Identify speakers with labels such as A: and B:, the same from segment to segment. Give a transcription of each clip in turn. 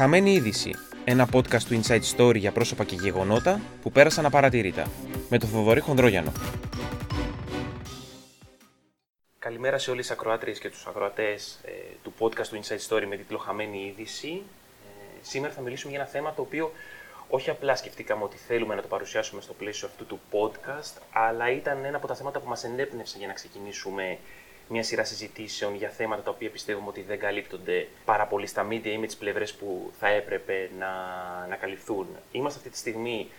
A: Χαμένη είδηση. Ένα podcast του Inside Story για πρόσωπα και γεγονότα που πέρασαν απαρατήρητα. Με τον Θοδωρή Χονδρόγιανο. Καλημέρα σε όλες τις ακροάτριες και τους ακροατές ε, του podcast του Inside Story με τίτλο Χαμένη είδηση. Ε, σήμερα θα μιλήσουμε για ένα θέμα το οποίο όχι απλά σκεφτήκαμε ότι θέλουμε να το παρουσιάσουμε στο πλαίσιο αυτού του podcast, αλλά ήταν ένα από τα θέματα που μας ενέπνευσε για να ξεκινήσουμε μια σειρά συζητήσεων για θέματα τα οποία πιστεύουμε ότι δεν καλύπτονται πάρα πολύ στα media ή με τις πλευρές που θα έπρεπε να, να καλυφθούν. Είμαστε αυτή τη στιγμή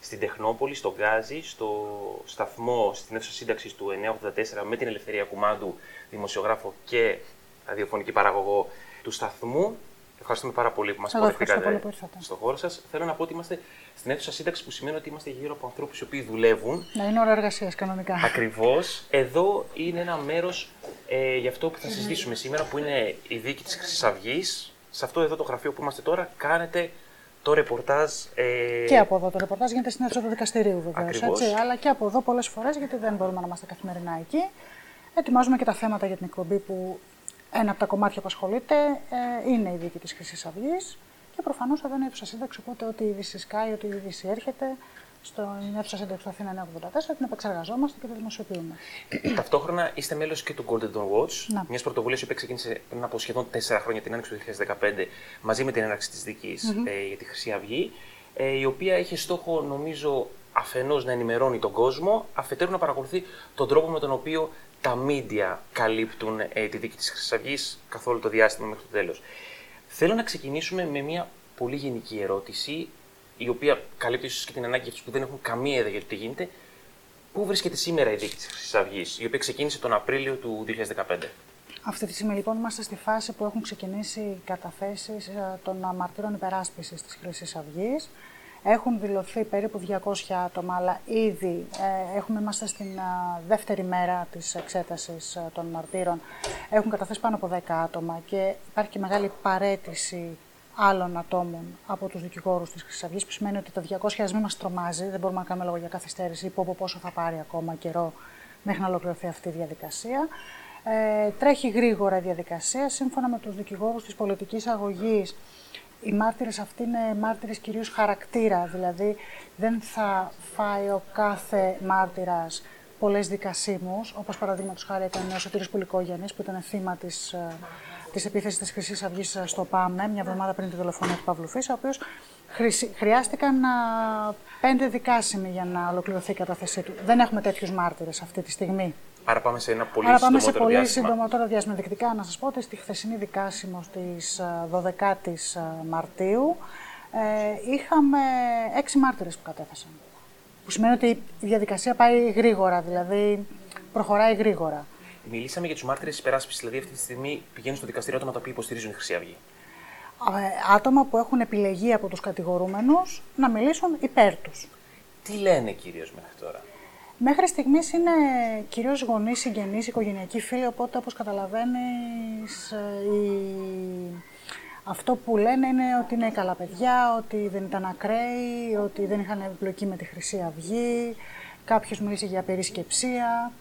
A: στην Τεχνόπολη, στο Γκάζι, στο σταθμό, στην αίθουσα σύνταξης του 984 με την Ελευθερία Κουμάντου, δημοσιογράφο και ραδιοφωνική παραγωγό του σταθμού. Ευχαριστούμε πάρα πολύ που μας υποδεχτήκατε στον χώρο σας. Θέλω να πω ότι είμαστε στην αίθουσα σύνταξη που σημαίνει ότι είμαστε γύρω από ανθρώπους οι οποίοι δουλεύουν.
B: Να είναι ώρα εργασίας κανονικά.
A: Ακριβώς. Εδώ είναι ένα μέρος ε, για αυτό που θα συζητήσουμε σήμερα, που είναι η δίκη της Χρυσής Αυγής. Σε αυτό εδώ το γραφείο που είμαστε τώρα, κάνετε το ρεπορτάζ.
B: Ε... Και από εδώ το ρεπορτάζ γίνεται στην αίθουσα του δικαστηρίου βεβαίως. Αλλά και από εδώ πολλές φορές, γιατί δεν μπορούμε να είμαστε καθημερινά εκεί. Ετοιμάζουμε και τα θέματα για την εκπομπή που ένα από τα κομμάτια που ασχολείται ε, είναι η δίκη της Χρυσής Αυγής. Και προφανώς εδώ είναι η αίθουσα σύνταξη, οπότε ό,τι είδηση σκάει, ό,τι είδηση έρχεται, στο αίθουσα σύνταξη του Αθήνα 984 την επεξεργαζόμαστε και τη δημοσιοποιούμε.
A: Ταυτόχρονα είστε μέλος και του Golden Dawn Watch, μιας πρωτοβουλίας που ξεκίνησε πριν από σχεδόν 4 χρόνια, την άνοιξη του 2015, μαζί με την έναρξη της δίκης mm-hmm. ε, για τη Χρυσή Αυγή, ε, η οποία έχει στόχο, νομίζω, αφενός να ενημερώνει τον κόσμο, αφετέρου να παρακολουθεί τον τρόπο με τον οποίο τα media καλύπτουν ε, τη δίκη της Χρυσής Αυγής καθ' όλο το διάστημα μέχρι το τέλος. Θέλω να ξεκινήσουμε με μια πολύ γενική ερώτηση, η οποία καλύπτει ίσως και την ανάγκη για που δεν έχουν καμία ιδέα για το τι γίνεται. Πού βρίσκεται σήμερα η δίκη της Χρυσής Αυγής, η οποία ξεκίνησε τον Απρίλιο του 2015.
B: Αυτή τη στιγμή λοιπόν είμαστε στη φάση που έχουν ξεκινήσει οι καταθέσεις ε, των μαρτύρων υπεράσπισης της Χρυσής Αυγής. Έχουν δηλωθεί περίπου 200 άτομα, αλλά ήδη ε, έχουμε, είμαστε στην ε, δεύτερη μέρα της εξέτασης ε, των μαρτύρων. Έχουν καταθέσει πάνω από 10 άτομα και υπάρχει και μεγάλη παρέτηση άλλων ατόμων από τους δικηγόρους της Χρυσής Αυγής, που σημαίνει ότι τα 200 ας μην μας τρομάζει, δεν μπορούμε να κάνουμε λόγο για καθυστέρηση ή από πόσο θα πάρει ακόμα καιρό μέχρι να ολοκληρωθεί αυτή η διαδικασία. Ε, τρέχει γρήγορα η διαδικασία, σύμφωνα με τους δικηγόρους της πολιτικής αγωγής οι μάρτυρες αυτοί είναι μάρτυρες κυρίως χαρακτήρα, δηλαδή δεν θα φάει ο κάθε μάρτυρας πολλές δικασίμους, όπως παραδείγματος χάρη ήταν ο Σωτήρης Πουλικόγιαννης, που ήταν θύμα της, ε, της επίθεσης της Χρυσής Αυγής στο ΠΑΜΕ, μια εβδομάδα πριν τη δολοφονία του Παύλου Φίσα, ο οποίος χρειάστηκαν πέντε δικάσιμοι για να ολοκληρωθεί η κατάθεσή του. Δεν έχουμε τέτοιους μάρτυρες αυτή τη στιγμή.
A: Άρα πάμε σε ένα πολύ
B: Άρα πάμε σε πολύ συντομότερο διάστημα. Δεικτικά να σας πω ότι στη χθεσινή δικάσιμο της 12ης ε, ε, Μαρτίου ε, είχαμε έξι μάρτυρες που κατέθεσαν. Που σημαίνει ότι η διαδικασία πάει γρήγορα, δηλαδή προχωράει γρήγορα.
A: Μιλήσαμε για τους μάρτυρες υπεράσπισης, δηλαδή αυτή τη στιγμή πηγαίνουν στο δικαστήριο άτομα τα οποία υποστηρίζουν η Χρυσή Αυγή.
B: Άτομα που έχουν επιλεγεί από τους κατηγορούμενους να μιλήσουν υπέρ τους.
A: Τι λένε κυρίως μέχρι τώρα;
B: Μέχρι στιγμής είναι κυρίως γονείς, συγγενείς, οικογενειακοί φίλοι, οπότε όπως καταλαβαίνεις ε, η... αυτό που λένε είναι ότι είναι καλά παιδιά, ότι δεν ήταν ακραίοι, ότι δεν είχαν εμπλοκή με τη Χρυσή Αυγή, κάποιος μίλησε για περισκεψία.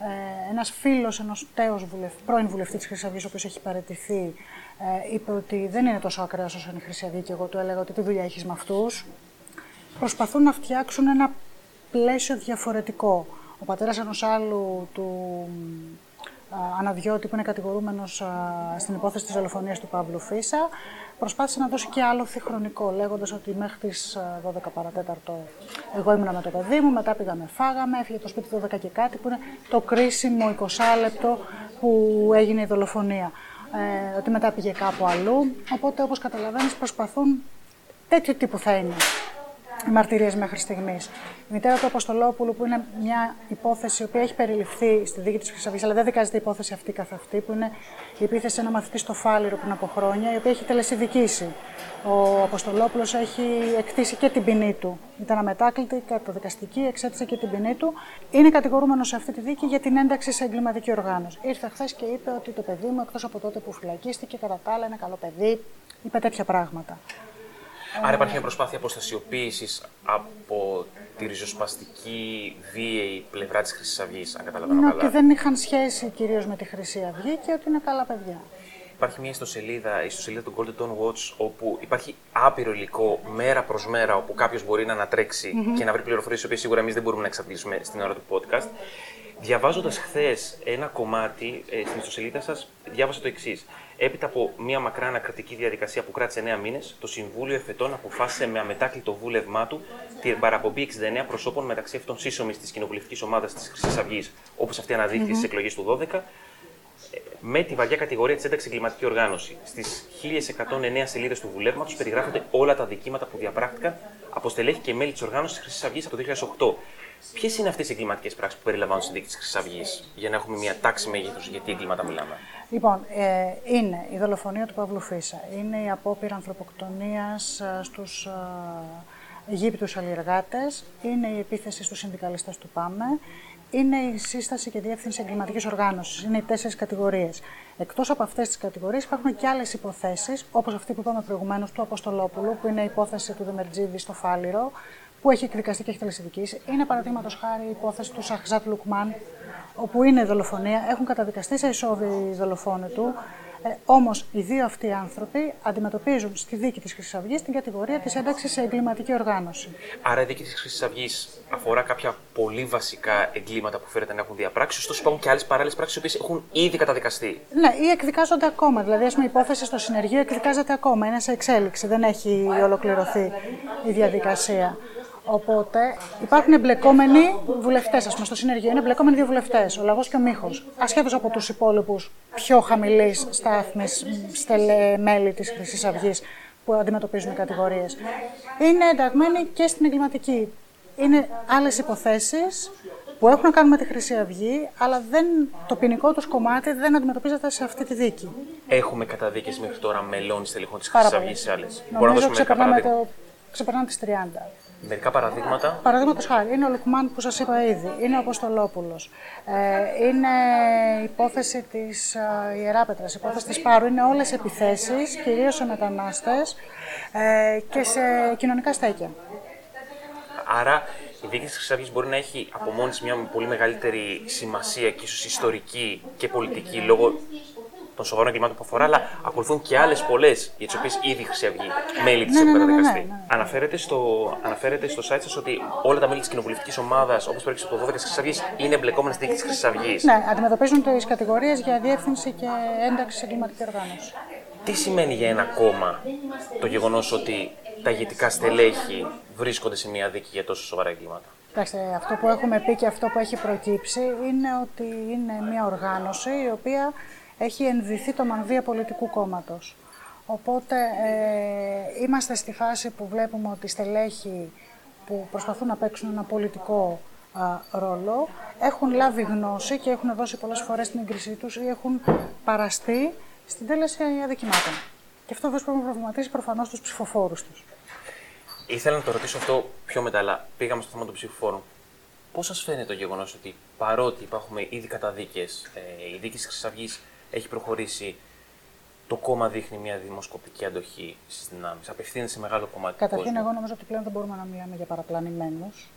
B: Ε, ένας φίλος ενός τέος βουλευ... πρώην βουλευτής της Χρυσής Αυγής, ο οποίος έχει παραιτηθεί, ε, είπε ότι δεν είναι τόσο ακραίος όσο είναι η Χρυσή Αυγή και εγώ του έλεγα ότι τι δουλειά έχεις με αυτούς. Προσπαθούν να φτιάξουν ένα πλαίσιο διαφορετικό. Ο πατέρας ενός άλλου του Αναδιώτη, που είναι κατηγορούμενος στην υπόθεση της δολοφονίας του Παύλου Φίσα, προσπάθησε να δώσει και άλλο χρονικό, λέγοντας ότι μέχρι τις 12 παρατέταρτο εγώ ήμουνα με το παιδί μου, μετά πήγαμε φάγαμε, έφυγε το σπίτι 12 και κάτι, που είναι το κρίσιμο 20 λεπτό που έγινε η δολοφονία. Ε, ότι μετά πήγε κάπου αλλού, οπότε όπως καταλαβαίνεις προσπαθούν τέτοιο τύπου θα είναι οι μαρτυρίες μέχρι στιγμής. Η μητέρα του Αποστολόπουλου, που είναι μια υπόθεση η οποία έχει περιληφθεί στη δίκη της Χρυσαβή, αλλά δεν δικάζεται η υπόθεση αυτή καθ' αυτή, που είναι η επίθεση σε ένα μαθητή στο Φάληρο πριν από χρόνια, η οποία έχει τελεσυδικήσει. Ο Αποστολόπουλος έχει εκτίσει και την ποινή του. Ήταν αμετάκλητη, καταδικαστική, εξέτησε και την ποινή του. Είναι κατηγορούμενος σε αυτή τη δίκη για την ένταξη σε εγκληματική οργάνωσης. Ήρθε χθες και είπε ότι το παιδί μου, εκτός από τότε που φυλακίστηκε, κατά τα άλλα είναι καλό παιδί. Είπε τέτοια πράγματα.
A: Άρα υπάρχει μια προσπάθεια αποστασιοποίησης από τη ριζοσπαστική βίαιη πλευρά της Χρυσής Αυγής, αν καταλαβαίνω
B: ναι,
A: καλά.
B: Ότι δεν είχαν σχέση κυρίως με τη Χρυσή Αυγή και ότι είναι καλά παιδιά.
A: υπάρχει μια ιστοσελίδα, η ιστοσελίδα του Golden Dawn Watch, όπου υπάρχει άπειρο υλικό μέρα προς μέρα, όπου κάποιος μπορεί να ανατρεξει και να βρει πληροφορίες, τι οποίες σίγουρα εμείς δεν μπορούμε να εξαντλήσουμε στην ώρα του podcast. Διαβάζοντας χθες ένα κομμάτι ε, στην ιστοσελίδα σας, διάβασα το εξής. Έπειτα από μια μακρά ανακριτική διαδικασία που κράτησε 9 μήνες, το Συμβούλιο Εφετών αποφάσισε με αμετάκλητο βούλευμά του την παραπομπή 69 προσώπων μεταξύ αυτών σύσσωμης της κοινοβουλευτικής ομάδας της Χρυσής Αυγής, όπως αυτή αναδείχθηκε mm-hmm. στις εκλογές του 12, με τη βαριά κατηγορία της ένταξη εγκληματική οργάνωση. Στις 1109 σελίδες του βουλεύματος περιγράφονται όλα τα δικήματα που διαπράχτηκαν από στελέχη και μέλη της οργάνωσης της Χρυσής Αυγής από το 2008. Ποιες είναι αυτές οι εγκληματικές πράξεις που περιλαμβάνουν στην δίκη της Χρυσής Αυγής, για να έχουμε μια τάξη μέγεθος για τι εγκλήματα μιλάμε;
B: Λοιπόν, ε, είναι η δολοφονία του Παύλου Φίσα, είναι η απόπειρα ανθρωποκτονίας ε, στους ε, Αιγύπτου αλληλεργάτε, είναι η επίθεση στους συνδικαλιστές του ΠΑΜΕ, είναι η σύσταση και διεύθυνση εγκληματικής οργάνωσης. Είναι οι τέσσερις κατηγορίες. Εκτός από αυτές τις κατηγορίες υπάρχουν και άλλες υποθέσεις, όπως αυτή που είπαμε προηγουμένως του Αποστολόπουλου, που είναι η υπόθεση του Δεμερτζίδη στο Φάληρο, που έχει εκδικαστεί και έχει τελεσιδικήσει. Είναι παραδείγματος χάρη η υπόθεση του Σαχζάτ Λουκμάν, όπου είναι δολοφονία. Έχουν καταδικαστεί σε εισόδη οι δολοφόνοι του. Ε, Όμως οι δύο αυτοί άνθρωποι αντιμετωπίζουν στη δίκη της Χρυσής Αυγής την κατηγορία της ένταξης σε εγκληματική οργάνωση.
A: Άρα η δίκη της Χρυσής Αυγής αφορά κάποια πολύ βασικά εγκλήματα που φέρεται να έχουν διαπράξει, ωστόσο υπάρχουν και άλλες παράλληλες πράξεις οι οποίες έχουν ήδη καταδικαστεί.
B: Ναι, ή εκδικάζονται ακόμα. Δηλαδή, ας πούμε, η υπόθεση στο συνεργείο εκδικάζεται ακόμα. Είναι σε εξέλιξη. Δεν έχει ολοκληρωθεί η διαδικασία. Οπότε υπάρχουν εμπλεκόμενοι βουλευτές, ας πούμε, στο συνεργείο. Είναι εμπλεκόμενοι δύο βουλευτές, ο Λαγός και ο Μίχος. Ασχέτως από τους υπόλοιπους πιο χαμηλής στάθμης στελε μέλη της Χρυσής Αυγής που αντιμετωπίζουν κατηγορίες. Είναι ενταγμένοι και στην εγκληματική. Είναι άλλες υποθέσεις που έχουν να κάνουν με τη Χρυσή Αυγή, αλλά δεν, το ποινικό τους κομμάτι δεν αντιμετωπίζεται σε αυτή τη δίκη.
A: Έχουμε καταδίκες μέχρι τώρα μελών στελεχών της Χρυσής Αυγής σε άλλες.
B: Μπορούμε να ξεπερνάμε, το, ξεπερνάμε τις 30.
A: Μερικά παραδείγματα.
B: Παραδείγματος χάρη, είναι ο Λουκμάν που σας είπα ήδη, είναι ο Αποστολόπουλος. Ε, είναι η υπόθεση της ε, Ιεράπετρα, η υπόθεση της Πάρου. Είναι όλες επιθέσεις, κυρίως σε μετανάστες ε, και σε κοινωνικά στέκια.
A: Άρα η δίκη της Χρυσή μπορεί να έχει από μόνη μια πολύ μεγαλύτερη σημασία και ίσως ιστορική και πολιτική λόγω των σοβαρών εγκλημάτων που αφορά, αλλά ακολουθούν και άλλες πολλές για τις οποίες ήδη η Χρυσή Αυγή μέλη της
B: ναι,
A: έχουν
B: ναι, ναι,
A: καταδικαστεί.
B: ναι, ναι.
A: Αναφέρεται, στο, αναφέρεται στο site σας ότι όλα τα μέλη της κοινοβουλευτικής ομάδας, όπως προέκυψε από το 12 της Χρυσής Αυγής, είναι εμπλεκόμενα στη δίκη της Χρυσής Αυγής.
B: Ναι, αντιμετωπίζουν τις κατηγορίες για διεύθυνση και ένταξη σε εγκληματική οργάνωση.
A: Τι σημαίνει για ένα κόμμα το γεγονός ότι τα ηγετικά στελέχη βρίσκονται σε μια δίκη για τόσο σοβαρά εγκλήματα;
B: Κοιτάξτε, αυτό που έχουμε πει και αυτό που έχει προκύψει είναι ότι είναι μια οργάνωση η οποία έχει ενδυθεί το μανδύα πολιτικού κόμματος. Οπότε ε, είμαστε στη φάση που βλέπουμε ότι οι στελέχοι που προσπαθούν να παίξουν ένα πολιτικό ρόλο έχουν λάβει γνώση και έχουν δώσει πολλές φορές την έγκρισή τους ή έχουν παραστεί στην τέλεση αδικημάτων. Και αυτό βέβαια πρέπει να προβληματίσει προφανώς τους ψηφοφόρους τους.
A: Ήθελα να το ρωτήσω αυτό πιο μετά, αλλά πήγαμε στο θέμα των ψηφοφόρων. Πώς σας φαίνεται το γεγονός ότι παρότι υπάρχουν ήδη καταδίκε, ε, η δίκη της Χρυσής έχει προχωρήσει, το κόμμα δείχνει μια δημοσκοπική αντοχή στις δυνάμεις. Απευθύνεται σε μεγάλο κομμάτι
B: Καταρχήν,
A: του κόσμου.
B: εγώ νομίζω ότι πλέον δεν μπορούμε να μιλάμε για παραπλανημένους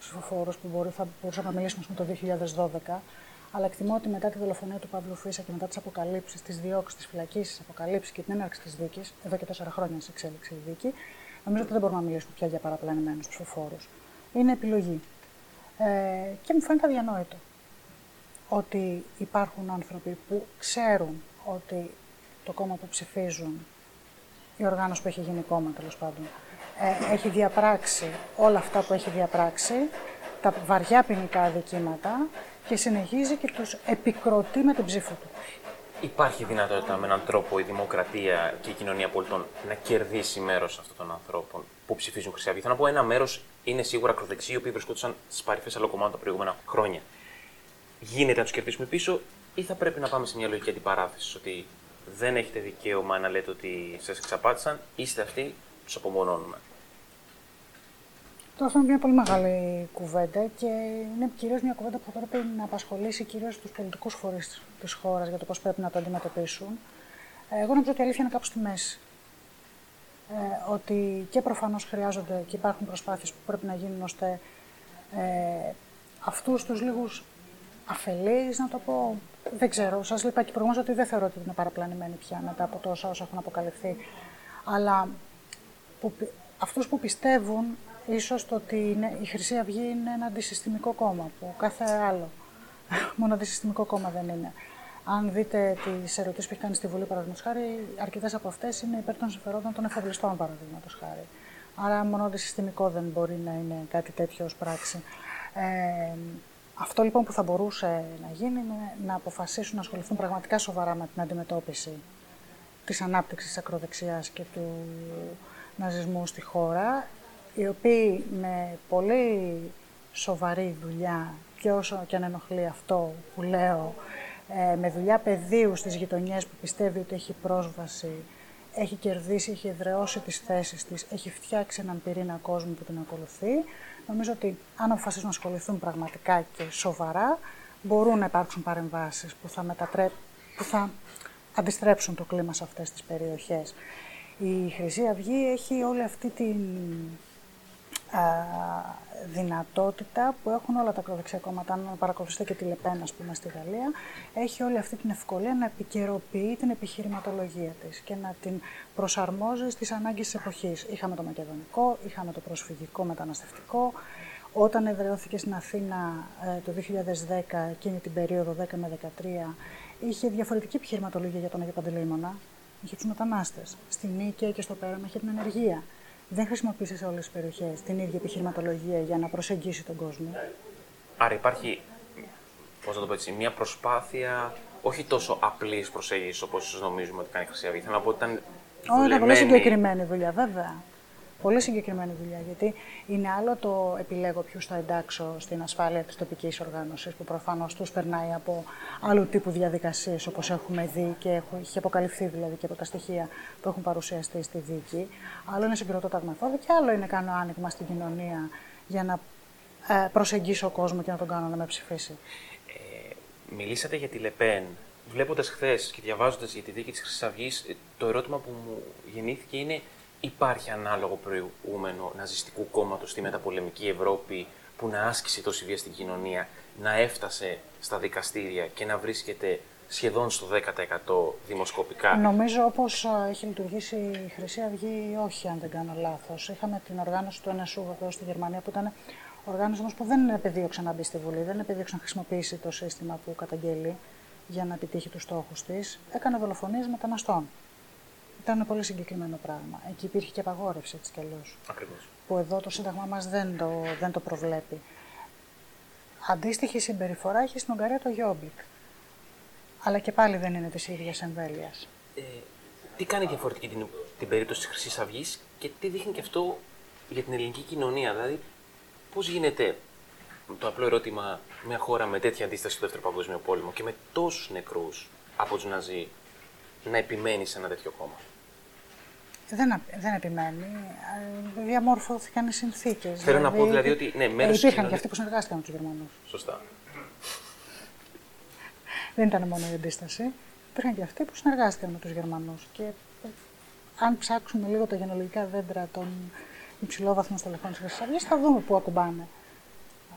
B: ψηφοφόρους που μπορεί, θα μπορούσαμε να μιλήσουμε το 2012. Αλλά εκτιμώ ότι μετά τη δολοφονία του Παύλου Φίσα και μετά τις αποκαλύψεις, τις διώξεις, τις φυλακίσεις, αποκαλύψεις και την έναρξη της δίκης, εδώ και τέσσερα χρόνια σε εξέλιξη η δίκη, νομίζω ότι δεν μπορούμε να μιλήσουμε πια για παραπλανημένους ψηφοφόρους. Είναι επιλογή. Ε, και μου φαίνεται αδιανόητο ότι υπάρχουν άνθρωποι που ξέρουν ότι το κόμμα που ψηφίζουν, η οργάνωση που έχει γίνει κόμμα τέλος πάντων, ε, έχει διαπράξει όλα αυτά που έχει διαπράξει, τα βαριά ποινικά αδικήματα και συνεχίζει και τους επικροτεί με την ψήφο του.
A: Υπάρχει δυνατότητα με έναν τρόπο η δημοκρατία και η κοινωνία πολιτών να κερδίσει μέρος αυτών των ανθρώπων που ψηφίζουν Χρυσή Αυγή. Θέλω να πω ένα μέρος είναι σίγουρα ακροδεξιοί, οι οποίοι βρισκόντουσαν στις παρυφές άλλων κομμάτων τα προηγούμενα χρόνια. Γίνεται να τους κερδίσουμε πίσω, ή θα πρέπει να πάμε σε μια λογική αντιπαράθεση ότι δεν έχετε δικαίωμα να λέτε ότι σας εξαπάτησαν, είστε αυτοί, τους απομονώνουμε.
B: Αυτό είναι μια πολύ μεγάλη κουβέντα και είναι κυρίως μια κουβέντα που θα πρέπει να απασχολήσει κυρίως τους πολιτικούς φορείς της χώρας για το πώς πρέπει να το αντιμετωπίσουν. Εγώ νομίζω ότι η αλήθεια είναι κάπου στη μέση. Ε, ότι και προφανώς χρειάζονται και υπάρχουν προσπάθειες που πρέπει να γίνουν ώστε ε, αυτούς τους λίγους αφελής, να το πω. Δεν ξέρω. Σας είπα και προηγούμενος ότι δεν θεωρώ ότι είναι παραπλανημένη πια μετά από τόσα όσα έχουν αποκαλυφθεί. Αλλά που, αυτούς που πιστεύουν ίσως το ότι είναι, η Χρυσή Αυγή είναι ένα αντισυστημικό κόμμα, που κάθε άλλο μόνο αντισυστημικό κόμμα δεν είναι. Αν δείτε τις ερωτήσεις που έχει κάνει στη Βουλή, παραδείγματος χάρη, αρκετές από αυτές είναι υπέρ των συμφερόντων των εφοπλιστών, παραδείγματος χάρη. Άρα, μόνο αντισυστημικό δεν μπορεί να είναι κάτι τέτοιο ως πράξη. Ε, αυτό λοιπόν που θα μπορούσε να γίνει είναι να αποφασίσουν να ασχοληθούν πραγματικά σοβαρά με την αντιμετώπιση της ανάπτυξης της ακροδεξιάς και του ναζισμού στη χώρα, οι οποίοι με πολύ σοβαρή δουλειά και όσο και αν ενοχλεί αυτό που λέω, ε, με δουλειά πεδίου στις γειτονιές που πιστεύει ότι έχει πρόσβαση, έχει κερδίσει, έχει εδραιώσει τις θέσεις της, έχει φτιάξει έναν πυρήνα κόσμου που την ακολουθεί. Νομίζω ότι αν αποφασίσουν να ασχοληθούν πραγματικά και σοβαρά, μπορούν να υπάρξουν παρεμβάσεις που θα, μετατρέ... που θα αντιστρέψουν το κλίμα σε αυτές τις περιοχές. Η Χρυσή Αυγή έχει όλη αυτή την δυνατότητα που έχουν όλα τα ακροδεξιά κόμματα, αν παρακολουθήσετε και τη Λεπένα, ας πούμε, στη Γαλλία, έχει όλη αυτή την ευκολία να επικαιροποιεί την επιχειρηματολογία της και να την προσαρμόζει στις ανάγκες της εποχής. Είχαμε το μακεδονικό, είχαμε το προσφυγικό μεταναστευτικό. Όταν εδραιώθηκε στην Αθήνα ε, το 2010, εκείνη την περίοδο 10 με 13, είχε διαφορετική επιχειρηματολογία για τον Αγιο Παντελεήμονα. Είχε τους μετανάστες. Στην Νίκαια και στο Πέραμα είχε την ενεργεία δεν χρησιμοποίησες σε όλες τις περιοχές την ίδια επιχειρηματολογία για να προσεγγίσει τον κόσμο;
A: Άρα υπάρχει, πώς να το πω έτσι, μια προσπάθεια όχι τόσο απλής προσέγγισης όπως νομίζουμε ότι κάνει η Χρυσή Αυγή. Θέλω να πω ότι ήταν.
B: Όχι, ήταν πολύ συγκεκριμένη δουλειά, βέβαια. Πολύ συγκεκριμένη δουλειά, γιατί είναι άλλο το επιλέγω ποιου θα εντάξω στην ασφάλεια της τοπικής οργάνωσης, που προφανώς τους περνάει από άλλου τύπου διαδικασίες, όπως έχουμε δει και έχει αποκαλυφθεί δηλαδή και από τα στοιχεία που έχουν παρουσιαστεί στη δίκη. Άλλο είναι συγκροτώ τα μεθόδια και άλλο είναι κάνω άνοιγμα στην κοινωνία για να ε, προσεγγίσω κόσμο και να τον κάνω να με ψηφίσει.
A: Ε, μιλήσατε για τη Λεπέν. Βλέποντας χθες και διαβάζοντας για τη δίκη της Χρυσής Αυγής, ε, το ερώτημα που μου γεννήθηκε είναι υπάρχει ανάλογο προηγούμενο ναζιστικού κόμματος στη μεταπολεμική Ευρώπη που να άσκησε τόση βία στην κοινωνία, να έφτασε στα δικαστήρια και να βρίσκεται σχεδόν στο 10% δημοσκοπικά;
B: Νομίζω όπως έχει λειτουργήσει η Χρυσή Αυγή, όχι αν δεν κάνω λάθος. Είχαμε την οργάνωση του NSU εδώ στη Γερμανία που ήταν οργάνωση όμως που δεν επεδίωξε να μπει στη Βουλή, δεν επεδίωξε να χρησιμοποιήσει το σύστημα που καταγγέλλει για να επιτύχει τους στόχους της. Έκανε δολοφονίες μεταναστών. Ήταν πολύ συγκεκριμένο πράγμα. Εκεί υπήρχε και απαγόρευση έτσι κι αλλιώς.
A: Ακριβώς.
B: Που εδώ το Σύνταγμα μας δεν, το, δεν το προβλέπει. Αντίστοιχη συμπεριφορά έχει στην Ουγγαρία το Jobbik. Αλλά και πάλι δεν είναι της ίδιας εμβέλειας.
A: Ε, τι κάνει διαφορετική την, την περίπτωση της Χρυσής Αυγής και τι δείχνει και αυτό για την ελληνική κοινωνία. Δηλαδή, πώς γίνεται το απλό ερώτημα μια χώρα με τέτοια αντίσταση στο Δεύτερο Παγκόσμιο Πόλεμο και με τόσους νεκρούς από τους Ναζί να επιμένει σε ένα τέτοιο κόμμα;
B: Δεν, δεν επιμένει. Ε, διαμόρφωθηκαν οι συνθήκες.
A: Θέλω δηλαδή, να πω δηλαδή ότι. Ναι, μέρος
B: υπήρχαν κοινωνίας... και αυτοί που συνεργάστηκαν με τους Γερμανούς.
A: Σωστά.
B: δεν ήταν μόνο η αντίσταση. Υπήρχαν και αυτοί που συνεργάστηκαν με τους Γερμανούς. Και ε, αν ψάξουμε λίγο τα γενολογικά δέντρα των υψηλόβαθμων στελεχών της Χρυσής Αυγής, θα δούμε πού ακουμπάνε.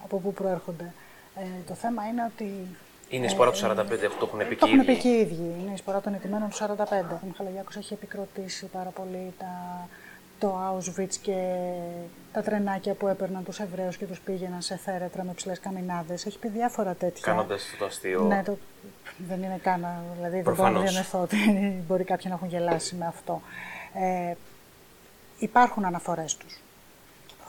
B: Από πού προέρχονται. Ε, το θέμα είναι ότι
A: είναι η σπορά του 45, αυτό το έχουν πει
B: και οι ίδιοι. Το έχουν πει και οι ίδιοι. Είναι η σπορά των ετοιμένων του 45. Ο Μιχαλογιάκο έχει επικροτήσει πάρα πολύ τα, το Auschwitz και τα τρενάκια που έπαιρναν τους Εβραίους και τους πήγαιναν σε θέρετρα με ψηλές καμινάδες. Έχει πει διάφορα τέτοια.
A: Κάνοντας το αστείο.
B: Ναι, το... δεν είναι καν. Δηλαδή δεν μπορώ να διανοηθώ ότι μπορεί κάποιοι να έχουν γελάσει με αυτό. Ε, υπάρχουν αναφορές τους.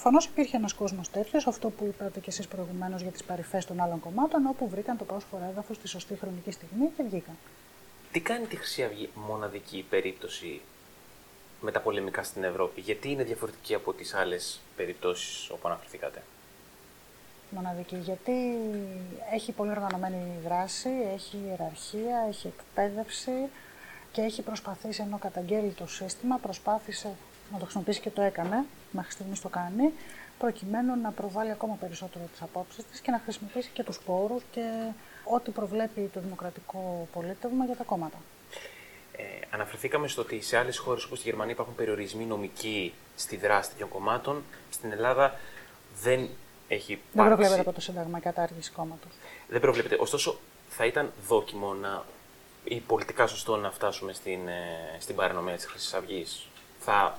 B: Προφανώς υπήρχε ένας κόσμος τέτοιος, αυτό που είπατε κι εσείς προηγουμένως για τις παρυφές των άλλων κομμάτων, όπου βρήκαν το πρόσφορο έδαφος στη σωστή χρονική στιγμή και βγήκαν.
A: Τι κάνει τη Χρυσή Αυγή μοναδική περίπτωση με τα πολεμικά στην Ευρώπη, γιατί είναι διαφορετική από τις άλλες περιπτώσεις όπου αναφερθήκατε;
B: Μοναδική, γιατί έχει πολύ οργανωμένη δράση, έχει ιεραρχία, έχει εκπαίδευση και έχει προσπαθήσει ενώ καταγγέλει το σύστημα, προσπάθησε να το χρησιμοποιήσει και το έκανε, μέχρι στιγμής το κάνει, προκειμένου να προβάλλει ακόμα περισσότερο τις απόψεις της και να χρησιμοποιήσει και τους πόρους και ό,τι προβλέπει το δημοκρατικό πολίτευμα για τα κόμματα.
A: Ε, αναφερθήκαμε στο ότι σε άλλες χώρες όπως στη Γερμανία υπάρχουν περιορισμοί νομικοί στη δράση τέτοιων κομμάτων. Στην Ελλάδα δεν έχει
B: Δεν προβλέπεται από το Σύνταγμα η κατάργηση κόμματος.
A: Δεν προβλέπεται. Ωστόσο, θα ήταν δόκιμο να, ή πολιτικά σωστό να φτάσουμε στην, ε, στην παρανομία της Χρυσής Αυγής. Θα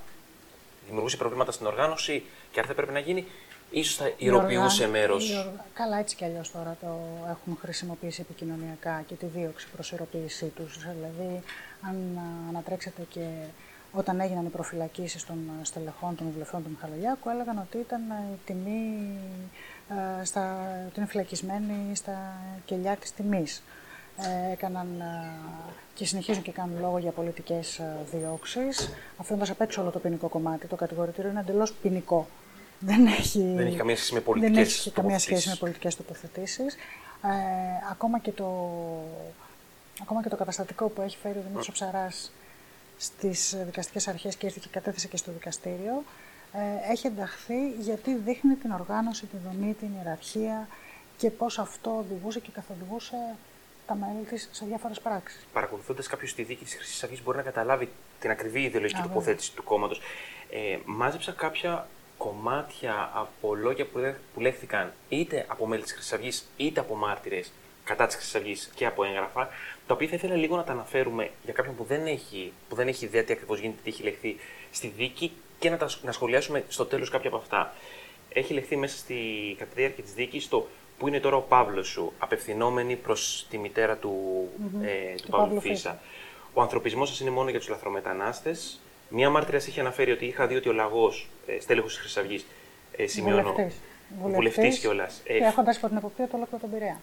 A: δημιουργούσε προβλήματα στην οργάνωση και αν θα πρέπει να γίνει, ίσως θα υλοποιούσε μέρος.
B: Καλά, έτσι κι αλλιώς τώρα το έχουν χρησιμοποιήσει επικοινωνιακά και τη δίωξη προς υλοποίησή τους. Δηλαδή, αν ανατρέξετε και όταν έγιναν οι προφυλακίσεις των στελεχών των βουλευτών του Μιχαλολιάκου, έλεγαν ότι ήταν η τιμή, ε, στα, ότι είναι φυλακισμένη στα κελιά της τιμής. Ε, έκαναν ε, και συνεχίζουν και κάνουν λόγο για πολιτικές ε, διώξεις, αφήνοντας απ' έξω όλο το ποινικό κομμάτι. Το κατηγορητήριο είναι εντελώς ποινικό.
A: Δεν έχει, δεν έχει καμία σχέση με πολιτικές
B: δεν έχει καμία σχέση με πολιτικές τοποθετήσεις. Ε, ακόμα, και το, ακόμα και το καταστατικό που έχει φέρει ο Δημήτρης Ψαράς στις δικαστικές αρχές και ήρθε και κατέθεσε και στο δικαστήριο, ε, έχει ενταχθεί γιατί δείχνει την οργάνωση, τη δομή, την ιεραρχία και πώς αυτό οδηγούσε και καθοδηγούσε τα μέλη της σε διάφορες πράξεις.
A: Παρακολουθώντας κάποιος τη δίκη της Χρυσής Αυγής, μπορεί να καταλάβει την ακριβή ιδεολογική τοποθέτηση του κόμματος. Ε, μάζεψα κάποια κομμάτια από λόγια που λέχθηκαν είτε από μέλη της Χρυσής Αυγής είτε από μάρτυρες κατά της Χρυσής Αυγής και από έγγραφα, τα οποία θα ήθελα λίγο να τα αναφέρουμε για κάποιον που δεν έχει, που δεν έχει ιδέα τι ακριβώς γίνεται, τι έχει λεχθεί στη δίκη και να, τα, να σχολιάσουμε στο τέλος κάποια από αυτά. Έχει λεχθεί μέσα στη, κατά τη διάρκεια της δίκης το που είναι τώρα ο Παύλος σου, απευθυνόμενη προς τη μητέρα του, mm-hmm. ε, του, Παύλου Φίσα. Ο ανθρωπισμός σας είναι μόνο για τους λαθρομετανάστες. Μία μάρτυρα έχει αναφέρει ότι είχα δει ότι ο λαγός ε, στέλεχος της Χρυσαυγή ε, σημειώνω. Βουλευτής κιόλας.
B: Και ε, έχοντας υπό την εποπτεία του ολόκληρο τον Πειραιά.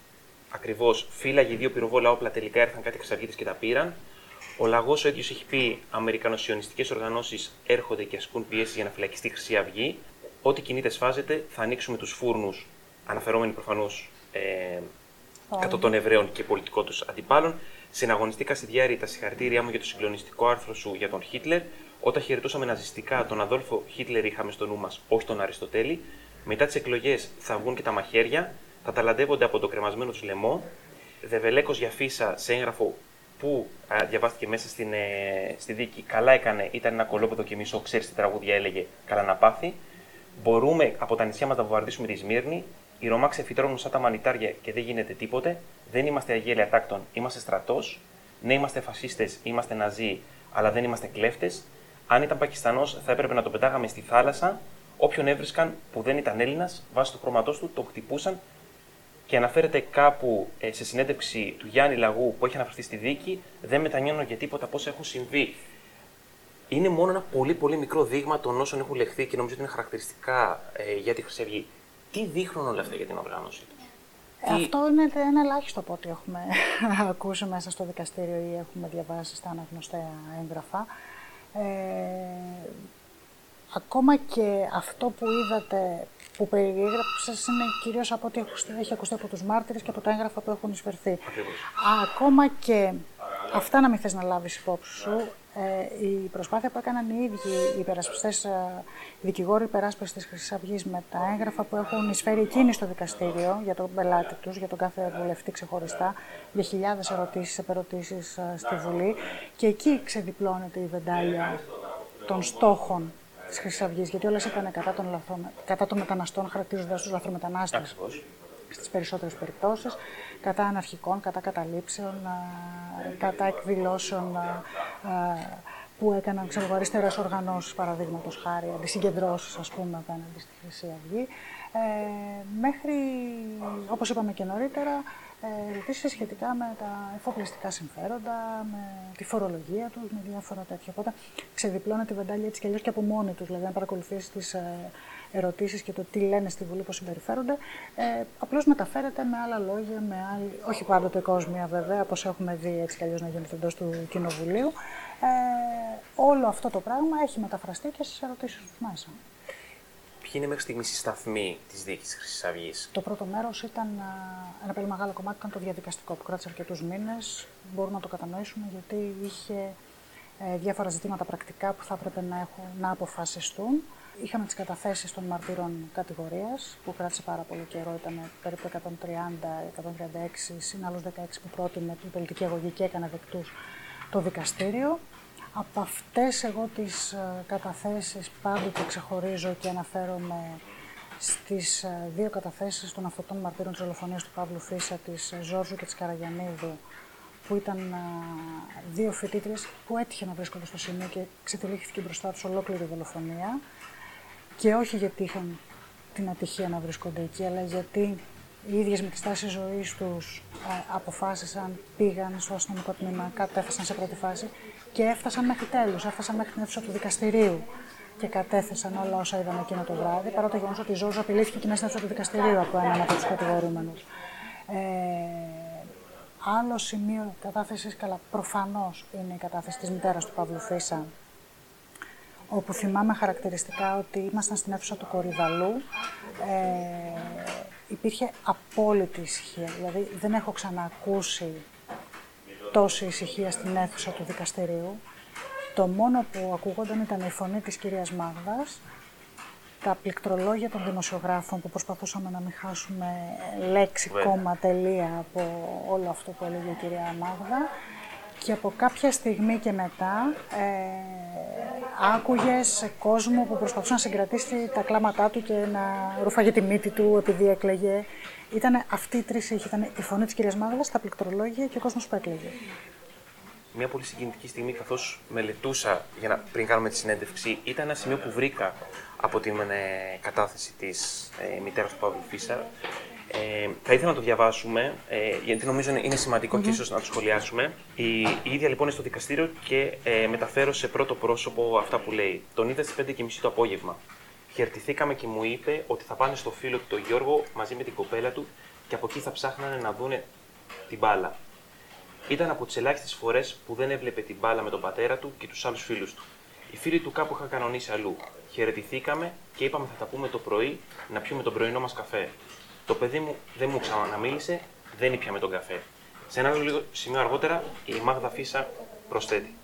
A: Ακριβώς. Φύλαγε δύο πυροβόλα όπλα, τελικά ήρθαν κάτι Χρυσαυγίτες και τα πήραν. Ο λαγός ο ίδιος έχει πει: Αμερικανοσιονιστικές οργανώσεις έρχονται και ασκούν πιέσεις για να φυλακιστεί η Χρυσή Αυγή. Ό,τι κινείται σφάζεται, θα ανοίξουμε τους φούρνους αναφερόμενοι προφανώς ε, κατά των Εβραίων και πολιτικών τους αντιπάλων. Συναγωνιστήκα στη διάρκεια τα συγχαρητήριά μου για το συγκλονιστικό άρθρο σου για τον Χίτλερ. Όταν χαιρετούσαμε ναζιστικά τον Αδόλφο Χίτλερ, είχαμε στο νου μας, όχι τον Αριστοτέλη. Μετά τις εκλογές θα βγουν και τα μαχαίρια, θα ταλαντεύονται από το κρεμασμένο τους λαιμό. Δεβελέκος για φύσα σε έγγραφο που α, διαβάστηκε μέσα στην, ε, στη δίκη. Καλά έκανε, ήταν ένα κολόπεδο και μισό, ξέρεις τι τραγούδια έλεγε, καλά να πάθει. Μπορούμε από τα νησιά μας να βομβαρδίσουμε τη Σμύρνη. Οι Ρωμά ξεφυτρώνουν σαν τα μανιτάρια και δεν γίνεται τίποτε. Δεν είμαστε αγέλια τάκτων, είμαστε στρατός. Ναι, είμαστε φασίστες, είμαστε ναζί, αλλά δεν είμαστε κλέφτες. Αν ήταν Πακιστανός, θα έπρεπε να το πετάγαμε στη θάλασσα. Όποιον έβρισκαν που δεν ήταν Έλληνας, βάσει του χρώματός του, το χτυπούσαν. Και αναφέρεται κάπου ε, σε συνέντευξη του Γιάννη Λαγού που έχει αναφερθεί στη δίκη, δεν μετανιώνω για τίποτα πώς έχουν συμβεί. Είναι μόνο ένα πολύ πολύ μικρό δείγμα των όσων έχουν λεχθεί και νομίζω ότι είναι χαρακτηριστικά ε, για τη Χρυσή Αυγή. Τι δείχνουν όλα αυτά για την οργάνωση; Του.
B: Αυτό είναι ένα ελάχιστο από ό,τι έχουμε ακούσει μέσα στο δικαστήριο ή έχουμε διαβάσει στα αναγνωστά έγγραφα. Ε, ακόμα και αυτό που είδατε, που περιέγραψες, είναι κυρίως από ό,τι έχει ακουστεί από τους μάρτυρες και από τα έγγραφα που έχουν εισφερθεί. Ακόμα και αυτά να μην θες να λάβεις υπόψη σου, ε, η προσπάθεια που έκαναν οι ίδιοι οι υπερασπιστές, ε, οι δικηγόροι υπεράσπιση της Χρυσής Αυγής με τα έγγραφα που έχουν εισφέρει εκείνοι στο δικαστήριο για τον πελάτη τους, για τον κάθε βουλευτή ξεχωριστά, για χιλιάδες ερωτήσεις, επερωτήσεις ε, στη Βουλή. Και εκεί ξεδιπλώνεται η βεντάλια των στόχων της Χρυσής Αυγής, γιατί όλες ήταν κατά των, κατά των μεταναστών, χαρακτηρίζοντας τους λαθρομετανάστες στις περισσότερες περιπτώσεις κατά αναρχικών, κατά καταλήψεων, κατά εκδηλώσεων που έκαναν ξέρω, αριστερές οργανώσεις, παραδείγματος χάρη, αντισυγκεντρώσεις, ας πούμε, απέναντι στη Χρυσή Αυγή. Ε, μέχρι, όπως είπαμε και νωρίτερα, ερωτήσει σχετικά με τα εφοπλιστικά συμφέροντα, με τη φορολογία τους, με διάφορα τέτοια. Οπότε ξεδιπλώνεται η βεντάλια έτσι κι αλλιώς και από μόνη τους. Δηλαδή, αν παρακολουθήσει τις ε, ερωτήσεις και το τι λένε στη Βουλή, πώς συμπεριφέρονται, ε, απλώς μεταφέρεται με άλλα λόγια, με άλλη, όχι πάντοτε κόσμια βέβαια, όπως έχουμε δει έτσι κι αλλιώς να γίνεται εντός του Κοινοβουλίου. Ε, όλο αυτό το πράγμα έχει μεταφραστεί και στις ερωτήσεις του μέσα.
A: Ποιοι είναι μέχρι στιγμής οι σταθμοί της δίκη τη Χρυσής Αυγής;
B: Το πρώτο μέρος ήταν ένα πολύ μεγάλο κομμάτι, ήταν το διαδικαστικό που κράτησε αρκετούς μήνες. Μπορούμε να το κατανοήσουμε γιατί είχε ε, διάφορα ζητήματα πρακτικά που θα έπρεπε να, έχουν, να αποφασιστούν. Είχαμε τις καταθέσεις των μαρτύρων κατηγορίας, που κράτησε πάρα πολύ καιρό, ήταν περίπου 130-136, συν άλλους 16 που πρότεινε την πολιτική αγωγή και έκανε δεκτούς το δικαστήριο. Από αυτές εγώ τις ε, καταθέσεις πάντοτε ξεχωρίζω και αναφέρομαι στις ε, δύο καταθέσεις των αυτοτών μαρτύρων της δολοφονίας του Παύλου Φίσα, της ε, Ζόρζου και της Καραγιανίδου, που ήταν δύο φοιτήτρε που έτυχε να βρίσκονται στο σημείο και ξετυλίχθηκε μπροστά τους ολόκληρη δολοφονία. Και όχι γιατί είχαν την ατυχία να βρίσκονται εκεί, αλλά γιατί οι ίδιες με τη στάση ζωής τους αποφάσισαν, πήγαν στο αστυνομικό τμήμα, κατέφθασαν σε πρώτη φάση και έφτασαν μέχρι τέλους, έφτασαν μέχρι την αίθουσα του δικαστηρίου και κατέθεσαν όλα όσα είδαν εκείνο το βράδυ, παρά το γεγονός ότι η Ζώζο απειλήθηκε και μέσα στην αίθουσα του δικαστηρίου από έναν από τους κατηγορούμενους. Ε, άλλο σημείο κατάθεσης, καλά, προφανώς είναι η κατάθεση της μητέρας του Παύλου Φίσα, όπου θυμάμαι χαρακτηριστικά ότι ήμασταν στην αίθουσα του Κορυδαλού. Ε, υπήρχε απόλυτη ησυχία, δηλαδή δεν έχω ξανακούσει τόση ησυχία στην αίθουσα του δικαστηρίου. Το μόνο που ακούγονταν ήταν η φωνή της κυρίας Μάγδας, τα πληκτρολόγια των δημοσιογράφων που προσπαθούσαμε να μην χάσουμε λέξη, κόμμα, τελεία από όλο αυτό που έλεγε η κυρία Μάγδα και από κάποια στιγμή και μετά ε, άκουγες κόσμο που προσπαθούσε να συγκρατήσει τα κλάματά του και να ρουφάγε τη μύτη του επειδή έκλαιγε. Ήταν αυτοί οι τρεις ήχοι, ήταν η φωνή της κυρίας Μάγδας, τα πληκτρολόγια και ο κόσμος που έκλαιγε
A: μια πολύ συγκινητική στιγμή καθώς μελετούσα για να, πριν κάνουμε τη συνέντευξη. Ήταν ένα σημείο που βρήκα από την ε, κατάθεση της ε, μητέρας του Παύλου Φίσα. Ε, θα ήθελα να το διαβάσουμε, ε, γιατί νομίζω είναι σημαντικό και ίσως να το σχολιάσουμε. Η, η ίδια λοιπόν είναι στο δικαστήριο και ε, μεταφέρω σε πρώτο πρόσωπο αυτά που λέει. Τον είδα στις 5.30 το απόγευμα. Χαιρετηθήκαμε και μου είπε ότι θα πάνε στο φίλο του τον Γιώργο μαζί με την κοπέλα του και από εκεί θα ψάχνανε να δούνε την μπάλα. Ήταν από τις ελάχιστες φορές που δεν έβλεπε την μπάλα με τον πατέρα του και τους άλλους φίλους του. Οι φίλοι του κάπου είχαν κανονίσει αλλού. Χαιρετηθήκαμε και είπαμε θα τα πούμε το πρωί να πιούμε τον πρωινό μας καφέ. Το παιδί μου δεν μου ξαναμίλησε, δεν ήπια με τον καφέ. Σε ένα λίγο σημείο αργότερα η Μάγδα Φίσα προσθέτει.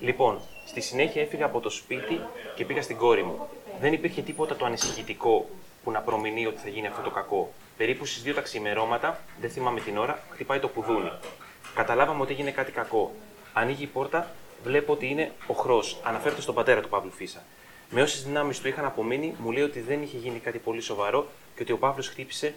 A: Λοιπόν, στη συνέχεια έφυγα από το σπίτι και πήγα στην κόρη μου. Δεν υπήρχε τίποτα το ανησυχητικό που να προμηνύει ότι θα γίνει αυτό το κακό. Περίπου στις 2 τα ξημερώματα, δεν θυμάμαι την ώρα, χτυπάει το κουδούνι. Καταλάβαμε ότι έγινε κάτι κακό. Ανοίγει η πόρτα, βλέπω ότι είναι ο χρό. Αναφέρεται στον πατέρα του Παύλου Φίσα. Με όσε δυνάμεις του είχαν απομείνει, μου λέει ότι δεν είχε γίνει κάτι πολύ σοβαρό και ότι ο Παύλος χτύπησε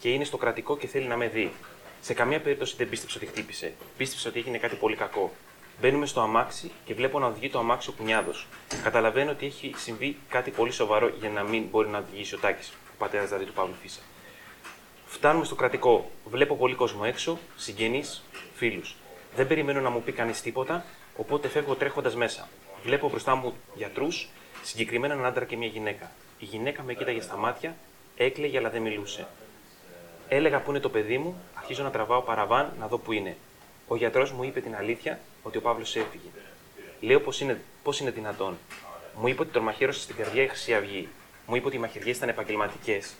A: και είναι στο κρατικό και θέλει να με δει. Σε καμία περίπτωση δεν πίστεψε ότι χτύπησε. Πίστεψε ότι έγινε κάτι πολύ κακό. Μπαίνουμε στο αμάξι και βλέπω να οδηγεί το αμάξι ο κουνιάδος. Καταλαβαίνω ότι έχει συμβεί κάτι πολύ σοβαρό για να μην μπορεί να οδηγήσει ο Τάκη, ο πατέρας δηλαδή του Παύλου Φίσα. Φτάνουμε στο κρατικό. Βλέπω πολύ κόσμο έξω, συγγενείς, φίλους. Δεν περιμένω να μου πει κανείς τίποτα, οπότε φεύγω τρέχοντας μέσα. Βλέπω μπροστά μου γιατρούς, συγκεκριμένα έναν άντρα και μια γυναίκα. Η γυναίκα με κοίταγε στα μάτια, έκλαιγε αλλά δεν μιλούσε. Έλεγα που είναι το παιδί μου, αρχίζω να τραβάω παραβάν να δω που είναι. Ο γιατρός μου είπε την αλήθεια ότι ο Παύλος έφυγε. Λέω πώς είναι, πώς είναι δυνατόν. Μου είπε ότι τον μαχαίρωσε στην καρδιά η Χρυσή Αυγή. Μου είπε ότι οι μαχαιριές ήταν επαγγελματικές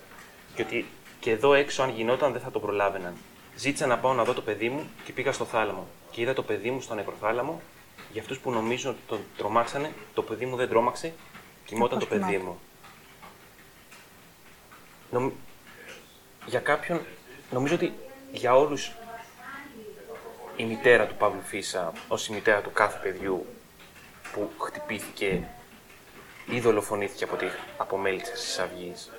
A: και ότι και εδώ έξω, αν γινόταν, δεν θα το προλάβαιναν. Ζήτησα να πάω να δω το παιδί μου και πήγα στο θάλαμο. Και είδα το παιδί μου στο νεκροθάλαμο. Για αυτούς που νομίζουν ότι τον τρομάξανε, το παιδί μου δεν τρόμαξε. Κοιμόταν το παιδί μου. Νομ... Για κάποιον, νομίζω ότι για όλους η μητέρα του Παύλου Φίσα, ως η μητέρα του κάθε παιδιού που χτυπήθηκε ή δολοφονήθηκε από, τη, από μέλη της Αυγής,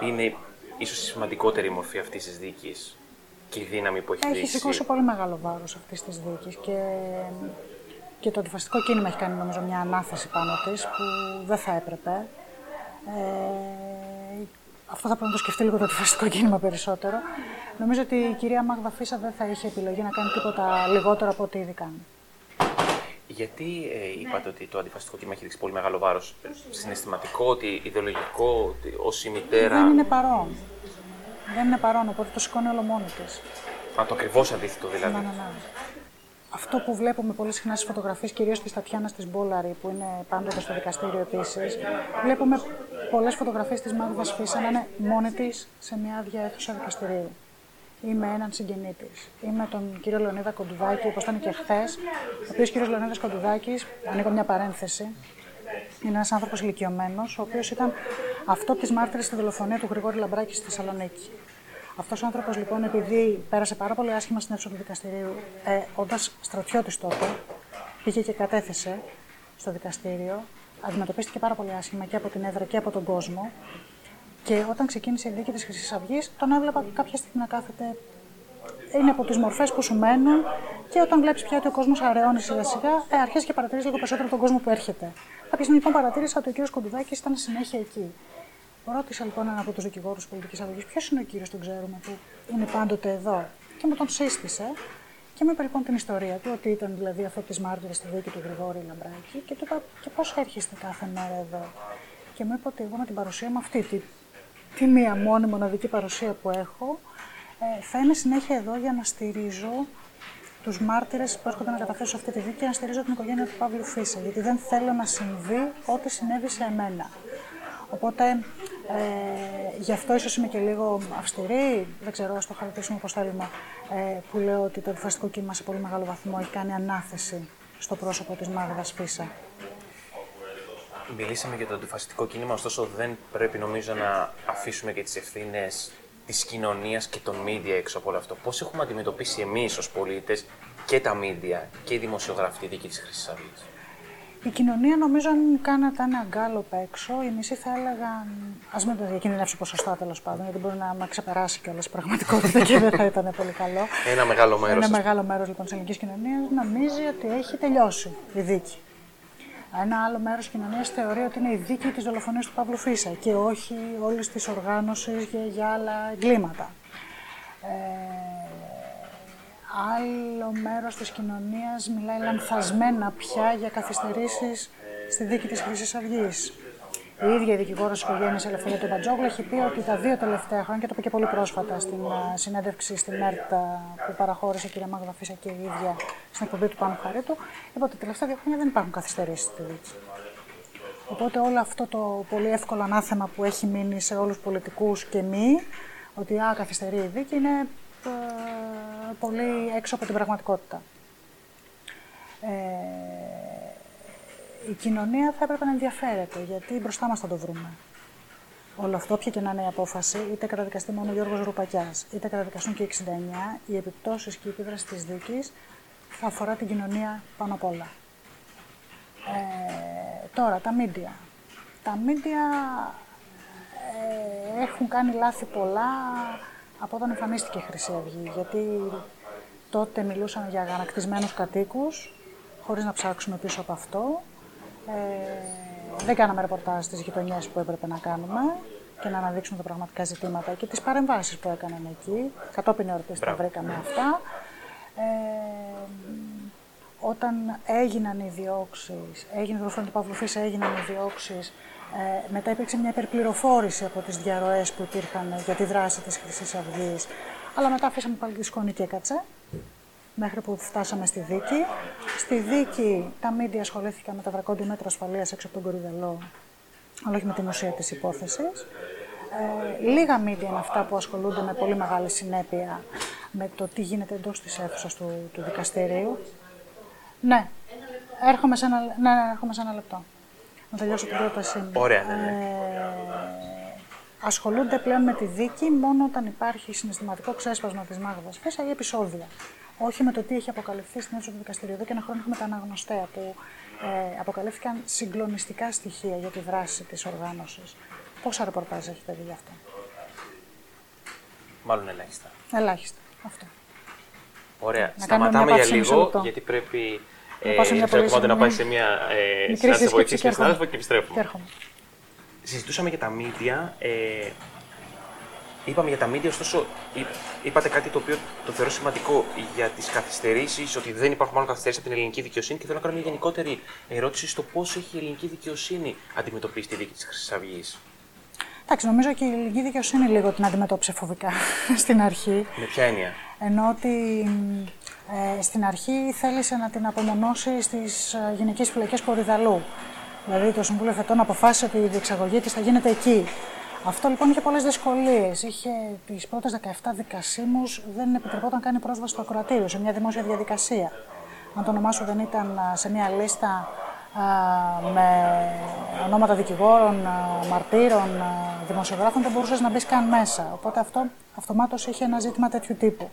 A: είναι ίσως η σημαντικότερη μορφή αυτής της δίκης και η δύναμη που έχει,
B: έχει σηκώσει πολύ μεγάλο βάρος αυτής της δίκης και, και το αντιφασιστικό κίνημα έχει κάνει νομίζω μια ανάθεση πάνω της που δεν θα έπρεπε. Ε, αυτό θα πρέπει να το σκεφτεί λίγο το αντιφασιστικό κίνημα περισσότερο. Νομίζω ότι η κυρία Μάγδα Φίσα δεν θα είχε επιλογή να κάνει τίποτα λιγότερο από ό,τι ήδη κάνει.
A: Γιατί ε, είπατε ότι το αντιφασιστικό κίνημα έχει ρίξει πολύ μεγάλο βάρος, συναισθηματικό, ότι ιδεολογικό, ότι ως η μητέρα.
B: Δεν είναι παρόν. Δεν είναι παρόν, οπότε το σηκώνει όλο μόνο της.
A: Α, το ακριβώς αντίθετο δηλαδή.
B: Ναι, ναι, ναι. Αυτό που βλέπουμε πολύ συχνά στις φωτογραφίες, κυρίως της Τατιάνα της Μπόλαρη, που είναι πάντοτε στο δικαστήριο επίσης, βλέπουμε πολλές φωτογραφίες της Μάγδα Φίσα να είναι μόνη της σε μια άδεια αίθουσα δικαστηρίου ή με έναν συγγενή τη, ή με τον κύριο Λεωνίδα Κοντουδάκη, όπως ήταν και χθες, ο οποίος κύριος Λεωνίδας Κοντουδάκης, ανοίγω μια παρένθεση, είναι ένας άνθρωπος ηλικιωμένος, ο οποίος ήταν αυτό τη μάρτυρε στη δολοφονία του Γρηγόρη Λαμπράκη στη Θεσσαλονίκη. Αυτός ο άνθρωπος λοιπόν, επειδή πέρασε πάρα πολύ άσχημα στην αίθουσα του δικαστηρίου, ε, όντας στρατιώτης τότε, πήγε και κατέθεσε στο δικαστήριο, αντιμετωπίστηκε πάρα πολύ άσχημα και από την έδρα και από τον κόσμο Και όταν ξεκίνησε η δίκη της Χρυσής Αυγής, τον έβλεπα κάποια στιγμή να κάθεται. Είναι από τις μορφές που σου μένουν και όταν βλέπεις πια ότι ο κόσμος αραιώνει σιγά σιγά, ε, αρχίζει και παρατηρείς λίγο περισσότερο τον κόσμο που έρχεται. Κάποια στιγμή λοιπόν παρατήρησα ότι ο κ. Κοντουδάκης ήταν συνέχεια εκεί. Ρώτησα λοιπόν έναν από τους δικηγόρους πολιτικής αγωγή, ποιος είναι ο κύριος, τον ξέρουμε, που είναι πάντοτε εδώ; Και μου τον σύστησε. Και μου είπε λοιπόν την ιστορία του, ότι ήταν δηλαδή αυτό της μάρτυρας στη δίκη του Γρηγόρη Λαμπράκη. Και του είπα, και πώς έρχεστε κάθε μέρα εδώ; Και μου είπε ότι εγώ με την παρουσία μου αυτή, τη, τη μία μόνη μοναδική παρουσία που έχω, ε, θα είμαι συνέχεια εδώ για να στηρίζω τους μάρτυρες που έρχονται να καταθέσω αυτή τη δίκη και να στηρίζω την οικογένεια του Παύλου Φίσα. Γιατί δεν θέλω να συμβεί ό,τι συνέβη σε εμένα. Οπότε ε, γι' αυτό ίσως είμαι και λίγο αυστηρή, δεν ξέρω, ας το χαρακτηρίσουμε όπως θέλουμε, ε, που λέω ότι το αντιφασιστικό κίνημα σε πολύ μεγάλο βαθμό έχει κάνει ανάθεση στο πρόσωπο της Μάγδας Φίσα.
A: Μιλήσαμε για το αντιφασιστικό κίνημα, ωστόσο δεν πρέπει νομίζω να αφήσουμε και τις ευθύνες της κοινωνίας και των media έξω από όλο αυτό. Πώς έχουμε αντιμετωπίσει εμείς ως πολίτες και τα media και οι δημοσιογράφοι τη δίκη της Χρυσής Αυγής;
B: Η κοινωνία νομίζω αν κάνατε ένα γκάλωπ έξω, οι μισοί θα έλεγαν. Α μην το διακινδυνεύσω ποσοστά τέλος πάντων, γιατί μπορεί να με ξεπεράσει κιόλας η πραγματικότητα και δεν θα ήταν πολύ καλό.
A: Ένα μεγάλο μέρος.
B: Ένα μεγάλο μέρος λοιπόν της ελληνικής κοινωνίας νομίζει ότι έχει τελειώσει η δίκη. Ένα άλλο μέρος της κοινωνίας θεωρεί ότι είναι η δίκη της δολοφονίας του Παύλου Φίσα και όχι όλης της οργάνωσης για, για άλλα εγκλήματα. Ε, άλλο μέρος της κοινωνίας μιλάει λανθασμένα πια για καθυστερήσεις στη δίκη της Χρυσής Αυγής. Η ίδια η δικηγόρος της οικογένειας Ελευθερία του Μπατζόγλου έχει πει ότι τα δύο τελευταία χρόνια, και το είπε και πολύ πρόσφατα στην συνέντευξη στην ΕΡΤΑ που παραχώρησε η κυρία Μάγδα Φίσα και η ίδια στην εκπομπή του Πάνου Χαρίτου, είπε ότι τα τελευταία δύο χρόνια δεν υπάρχουν καθυστερήσεις στη δίκη. Οπότε όλο αυτό το πολύ εύκολο ανάθεμα που έχει μείνει σε όλους τους πολιτικούς και μη, ότι α, καθυστερεί η δίκη, είναι ε, πολύ έξω από την πραγματικότητα. Ε, η κοινωνία θα έπρεπε να ενδιαφέρεται, γιατί μπροστά μας θα το βρούμε. Όλο αυτό, όποια και να είναι η απόφαση, είτε καταδικαστεί μόνο ο Γιώργος Ρουπακιάς, είτε καταδικαστούν και 69, οι επιπτώσεις και η επίδραση της δίκης θα αφορά την κοινωνία πάνω απ' όλα. Ε, τώρα, τα μίντια. Τα μίντια ε, έχουν κάνει λάθη πολλά, από όταν εμφανίστηκε η Χρυσή Αυγή. Γιατί τότε μιλούσαν για αγανακτισμένους κατοίκους, χωρίς να ψάξουμε πίσω από αυτό. Ε, δεν κάναμε ρεπορτάζ στις γειτονιές που έπρεπε να κάνουμε και να αναδείξουμε τα πραγματικά ζητήματα και τις παρεμβάσεις που έκαναν εκεί. Κατόπιν εορτής τα βρήκαμε αυτά. Ε, όταν έγιναν οι διώξεις, έγινε το του Παύλου έγιναν οι διώξεις ε, μετά υπήρξε μια υπερπληροφόρηση από τις διαρροές που υπήρχαν για τη δράση της χρυσής αυγής. Αλλά μετά αφήσαμε πάλι τη σκόνη και έκατσε, μέχρι που φτάσαμε στη δίκη. Στη δίκη τα μίντια ασχολήθηκαν με τα βρακόντια μέτρα ασφαλείας έξω από τον Κορυδελό, αλλά όχι με την ουσία της υπόθεσης. Ε, λίγα μίντια είναι αυτά που ασχολούνται με πολύ μεγάλη συνέπεια με το τι γίνεται εντός της αίθουσας του, του δικαστηρίου. Ναι, έρχομαι σε ένα, ναι, ναι, έρχομαι σε ένα λεπτό να τελειώσω την πρότασή μου.
A: Ωραία, ναι, ναι. Ε,
B: ασχολούνται πλέον με τη δίκη μόνο όταν υπάρχει συναισθηματικό ξέσπασμα της Μάγδας Φέσα ή επεισόδια. Όχι με το τι έχει αποκαλυφθεί στην αίθουσα του δικαστηρίου. Εδώ και ένα χρόνο έχουμε τα αναγνωστέα που ε, αποκαλύφθηκαν συγκλονιστικά στοιχεία για τη δράση της οργάνωσης. Πόσα ρεπορτάζ έχετε δει γι' αυτό;
A: Μάλλον ελάχιστα.
B: Ελάχιστα. Αυτό.
A: Ωραία. Να Σταματάμε για λίγο, γιατί πρέπει ε, να πάει σε μια ε, συνάντηση βοηθήσει και συνάδελφο και επιστρέφουμε. Συζητούσαμε για τα μίντια. Ε, είπαμε για τα μίντια, ωστόσο είπατε κάτι το οποίο το θεωρώ σημαντικό για τις καθυστερήσεις, ότι δεν υπάρχουν μάλλον καθυστερήσεις από την ελληνική δικαιοσύνη και θέλω να κάνω μια γενικότερη ερώτηση στο πώς έχει η ελληνική δικαιοσύνη αντιμετωπίσει τη δίκη της Χρυσής Αυγής.
B: Εντάξει, νομίζω και η ελληνική δικαιοσύνη λίγο την αντιμετώπισε φοβικά στην αρχή.
A: Με ποια έννοια;
B: Ενώ ότι ε, στην αρχή θέλησε να την απομονώσει στις ε, γυναικείες φυλακές Κορυδαλού. Δηλαδή το Συμβούλιο Φετών αποφάσισε ότι η διεξαγωγή της θα γίνεται εκεί. Αυτό λοιπόν είχε πολλές δυσκολίες. Είχε τις πρώτες 17 δικασίμους, δεν επιτρεπόταν καν η πρόσβαση στο ακροατήριο, σε μια δημόσια διαδικασία. Αν το όνομά σου δεν ήταν σε μια λίστα με ονόματα δικηγόρων, μαρτύρων, δημοσιογράφων, δεν μπορούσες να μπεις καν μέσα. Οπότε αυτό αυτομάτως είχε ένα ζήτημα τέτοιου τύπου.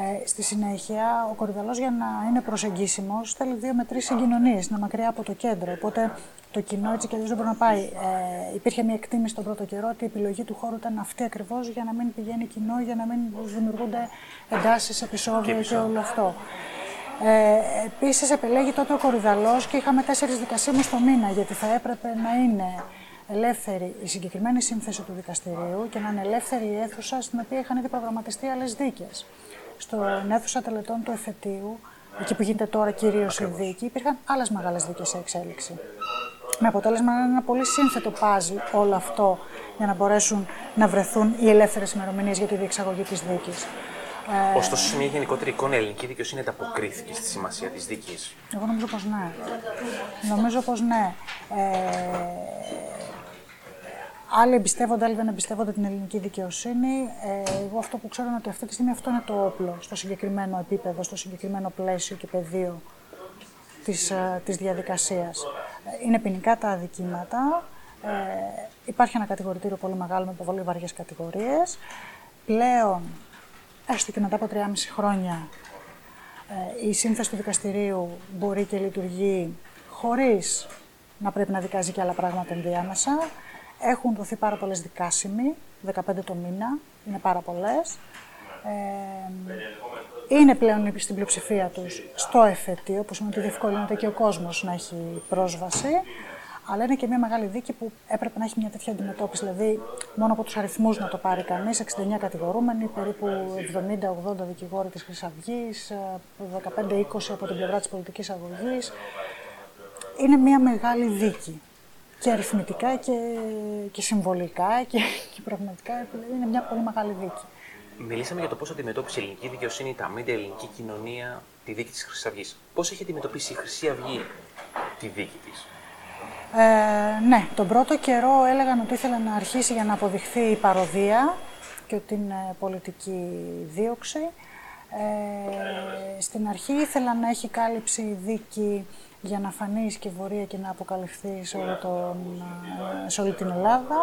B: Ε, στη συνέχεια, ο κορυδαλός για να είναι προσεγγίσιμος θέλει δύο με τρεις συγκοινωνίες, να μακριά από το κέντρο. Οπότε το κοινό έτσι και αλλιώς δεν μπορεί να πάει. Ε, υπήρχε μια εκτίμηση τον πρώτο καιρό ότι η επιλογή του χώρου ήταν αυτή ακριβώς για να μην πηγαίνει κοινό, για να μην δημιουργούνται εντάσεις, επεισόδια και, και όλο αυτό. Ε, Επίσης, επιλέγει τότε ο κορυδαλός και είχαμε τέσσερις δικασίμους το μήνα, γιατί θα έπρεπε να είναι ελεύθερη η συγκεκριμένη σύνθεση του δικαστηρίου και να είναι ελεύθερη η αίθουσα στην οποία είχαν ήδη προγραμματιστεί άλλες δίκες. Στον αίθουσα τελετών του εφετείου, εκεί που γίνεται τώρα κυρίως η δίκη, υπήρχαν άλλες μεγάλες δίκες σε εξέλιξη. Με αποτέλεσμα να είναι ένα πολύ σύνθετο παζλ όλο αυτό για να μπορέσουν να βρεθούν οι ελεύθερες ημερομηνίες για τη διεξαγωγή της δίκης.
A: Ε, Ωστόσο, σε μια γενικότερη εικόνα, η ελληνική δικαιοσύνη ανταποκρίθηκε στη σημασία της δίκης.
B: Εγώ νομίζω πως ναι. Νομίζω πως ναι. Ε, Άλλοι εμπιστεύονται, άλλοι δεν εμπιστεύονται την ελληνική δικαιοσύνη. Ε, εγώ αυτό που ξέρω είναι ότι αυτή τη στιγμή αυτό είναι το όπλο στο συγκεκριμένο επίπεδο, στο συγκεκριμένο πλαίσιο και πεδίο της, ε, της διαδικασίας. Ε, είναι ποινικά τα αδικήματα. Ε, υπάρχει ένα κατηγορητήριο πολύ μεγάλο με πολύ βαριές κατηγορίες. Πλέον, έστω και μετά από 3,5 χρόνια, ε, η σύνθεση του δικαστηρίου μπορεί και λειτουργεί χωρίς να πρέπει να δικάζει και άλλα πράγματα ενδιάμεσα. Έχουν δοθεί πάρα πολλές δικάσιμοι, 15 το μήνα, είναι πάρα πολλές. Ε, είναι πλέον στην πλειοψηφία τους στο εφετείο, που σημαίνει ότι διευκολύνεται και ο κόσμος να έχει πρόσβαση. Αλλά είναι και μια μεγάλη δίκη που έπρεπε να έχει μια τέτοια αντιμετώπιση. Δηλαδή, μόνο από τους αριθμούς να το πάρει κανείς, 69 κατηγορούμενοι, περίπου 70-80 δικηγόροι της Χρυσής Αυγής, 15-20 από την πλευρά της πολιτικής αγωγής. Είναι μια μεγάλη δίκη και αριθμητικά και, και συμβολικά και, και πραγματικά είναι μια πολύ μεγάλη δίκη.
A: Μιλήσαμε για το πώς αντιμετώπισε η ελληνική δικαιοσύνη, τα μίντια, η ελληνική κοινωνία, τη δίκη της Χρυσής Αυγής. Πώς έχει αντιμετωπίσει η Χρυσή Αυγή τη δίκη της;
B: Ε, ναι, τον πρώτο καιρό έλεγαν ότι ήθελε να αρχίσει για να αποδειχθεί η παροδία και ότι είναι πολιτική δίωξη. Ε, στην αρχή ήθελα να έχει κάλυψη η δίκη για να φανείς η σκευωρία και να αποκαλυφθείς σε, όλο τον, ε, σε όλη την Ελλάδα.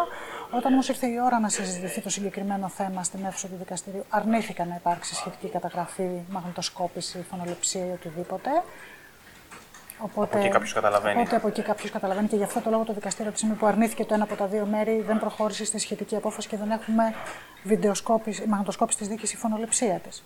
B: Όταν όμως ήρθε η ώρα να συζητηθεί το συγκεκριμένο θέμα στην αίθουσα του δικαστηρίου, αρνήθηκαν να υπάρξει σχετική καταγραφή, μαγνητοσκόπηση, φωνοληψία ή οτιδήποτε.
A: Οπότε, από εκεί κάποιος καταλαβαίνει.
B: Οπότε από εκεί κάποιος καταλαβαίνει και γι' αυτό το λόγο το δικαστήριο τη στιγμή που αρνήθηκε το ένα από τα δύο μέρη δεν προχώρησε στη σχετική απόφαση και δεν έχουμε βιντεοσκόπηση, μαγνητοσκόπηση της δίκης ή φωνοληψία της.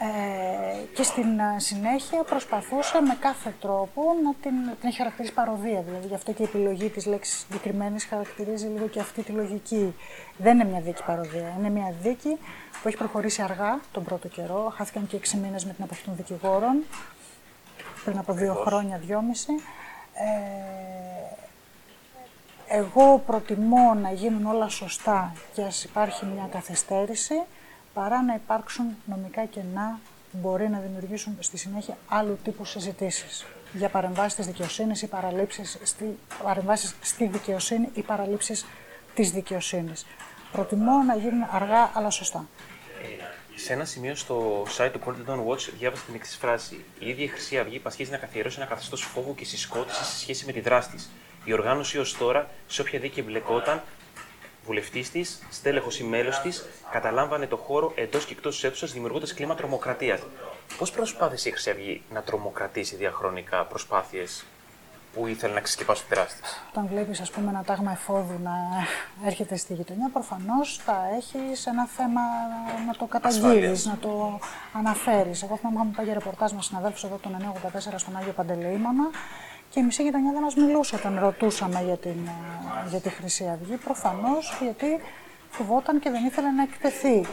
B: Ε, και στην ε, συνέχεια προσπαθούσε με κάθε τρόπο να την, την έχει χαρακτηρίσει παροδία. Δηλαδή, γι' αυτό και η επιλογή της λέξης συγκεκριμένης χαρακτηρίζει λίγο και αυτή τη λογική. Δεν είναι μια δίκη παροδία. Είναι μια δίκη που έχει προχωρήσει αργά τον πρώτο καιρό. Χάθηκαν και έξι μήνες με την αποχή των δικηγόρων, πριν από δύο χρόνια, δυόμιση. Ε, εγώ προτιμώ να γίνουν όλα σωστά και ας υπάρχει μια καθυστέρηση παρά να υπάρξουν νομικά κενά που μπορεί να δημιουργήσουν στη συνέχεια άλλου τύπου συζητήσεις για παρεμβάσεις της δικαιοσύνης ή παραλήψεις στη, παρεμβάσεις στη δικαιοσύνη ή παραλήψεις της δικαιοσύνης. Προτιμώ να γίνουν αργά αλλά σωστά.
A: Ε, σε ένα σημείο στο site του Portland Watch διάβασα την εξής φράση. Η ίδια η Χρυσή Αυγή πασχίζει να καθιερώσει ένα καθεστώς φόβου και συσκότηση σε σχέση με τη δράση της. Η οργάνωση ως τώρα, σε όποια δίκη εμπλεκόταν, βουλευτής της, στέλεχος ή μέλο της, καταλάμβανε το χώρο εντός και εκτός της αίθουσας, δημιουργώντας κλίμα τρομοκρατίας. Πώς προσπάθησε η Χρυσή Αυγή να τρομοκρατήσεις διαχρονικά προσπάθειες που ήθελε να ξεσκεπάσει τη δράση της;
B: Όταν βλέπεις, ας πούμε, ένα τάγμα εφόδου να έρχεται στη γειτονιά, προφανώς θα έχεις ένα θέμα να το καταγγείλεις, να το αναφέρεις. Εγώ θυμάμαι, είχαμε πάει για ρεπορτάζ με συναδέλφους εδώ τον 984 στον Άγιο Παντελεήμονα και η μισή γειτονιά δεν μας μιλούσε όταν ρωτούσαμε για, την, ε, για τη Χρυσή Αυγή. Προφανώς γιατί φοβόταν και δεν ήθελε να εκτεθεί.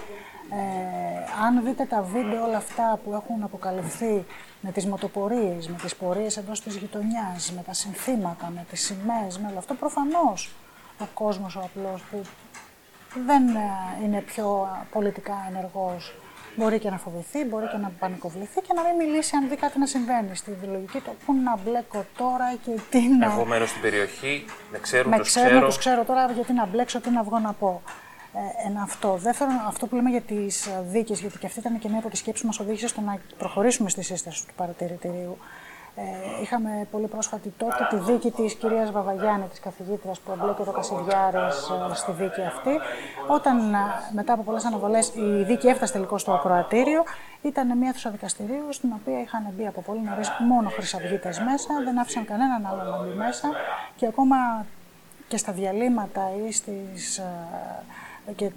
B: Ε, αν δείτε τα βίντεο όλα αυτά που έχουν αποκαλυφθεί με τις μοτοπορίες, με τις πορείες εντός της γειτονιάς, με τα συνθήματα, με τις σημαίες, με όλο αυτό, προφανώς ο κόσμος ο απλός που δεν ε, είναι πιο πολιτικά ενεργός Μπορεί και να φοβηθεί, μπορεί και να πανικοβληθεί και να μην μιλήσει αν δει κάτι να συμβαίνει. Στη λογική του, πού να μπλέκω τώρα και τι να.
A: Εγώ μένω στην περιοχή, με ξέρουν,
B: με ξέρουν, ξέρω. ξέρω τώρα γιατί να μπλέξω, τι να βγω να πω. Ε, ένα αυτό. Δεύτερον, αυτό που λέμε για τις δίκε, γιατί και αυτή ήταν και μία από τις σκέψεις που μας οδήγησε στο να προχωρήσουμε στη σύσταση του παρατηρητηρίου. Ε, είχαμε πολύ πρόσφατη τότε τη δίκη της κυρίας Βαβαγιάννη, της καθηγήτριας που εμπλέκεται ο Κασιδιάρης ε, στη δίκη αυτή. Όταν ε, μετά από πολλές αναβολές η δίκη έφτασε τελικώς στο ακροατήριο, ήταν μια αίθουσα δικαστηρίου στην οποία είχαν μπει από πολύ νωρίς μόνο χρυσαυγίτες μέσα, δεν άφησαν κανέναν άλλο να μπει μέσα και ακόμα και στα διαλύματα ή στις, και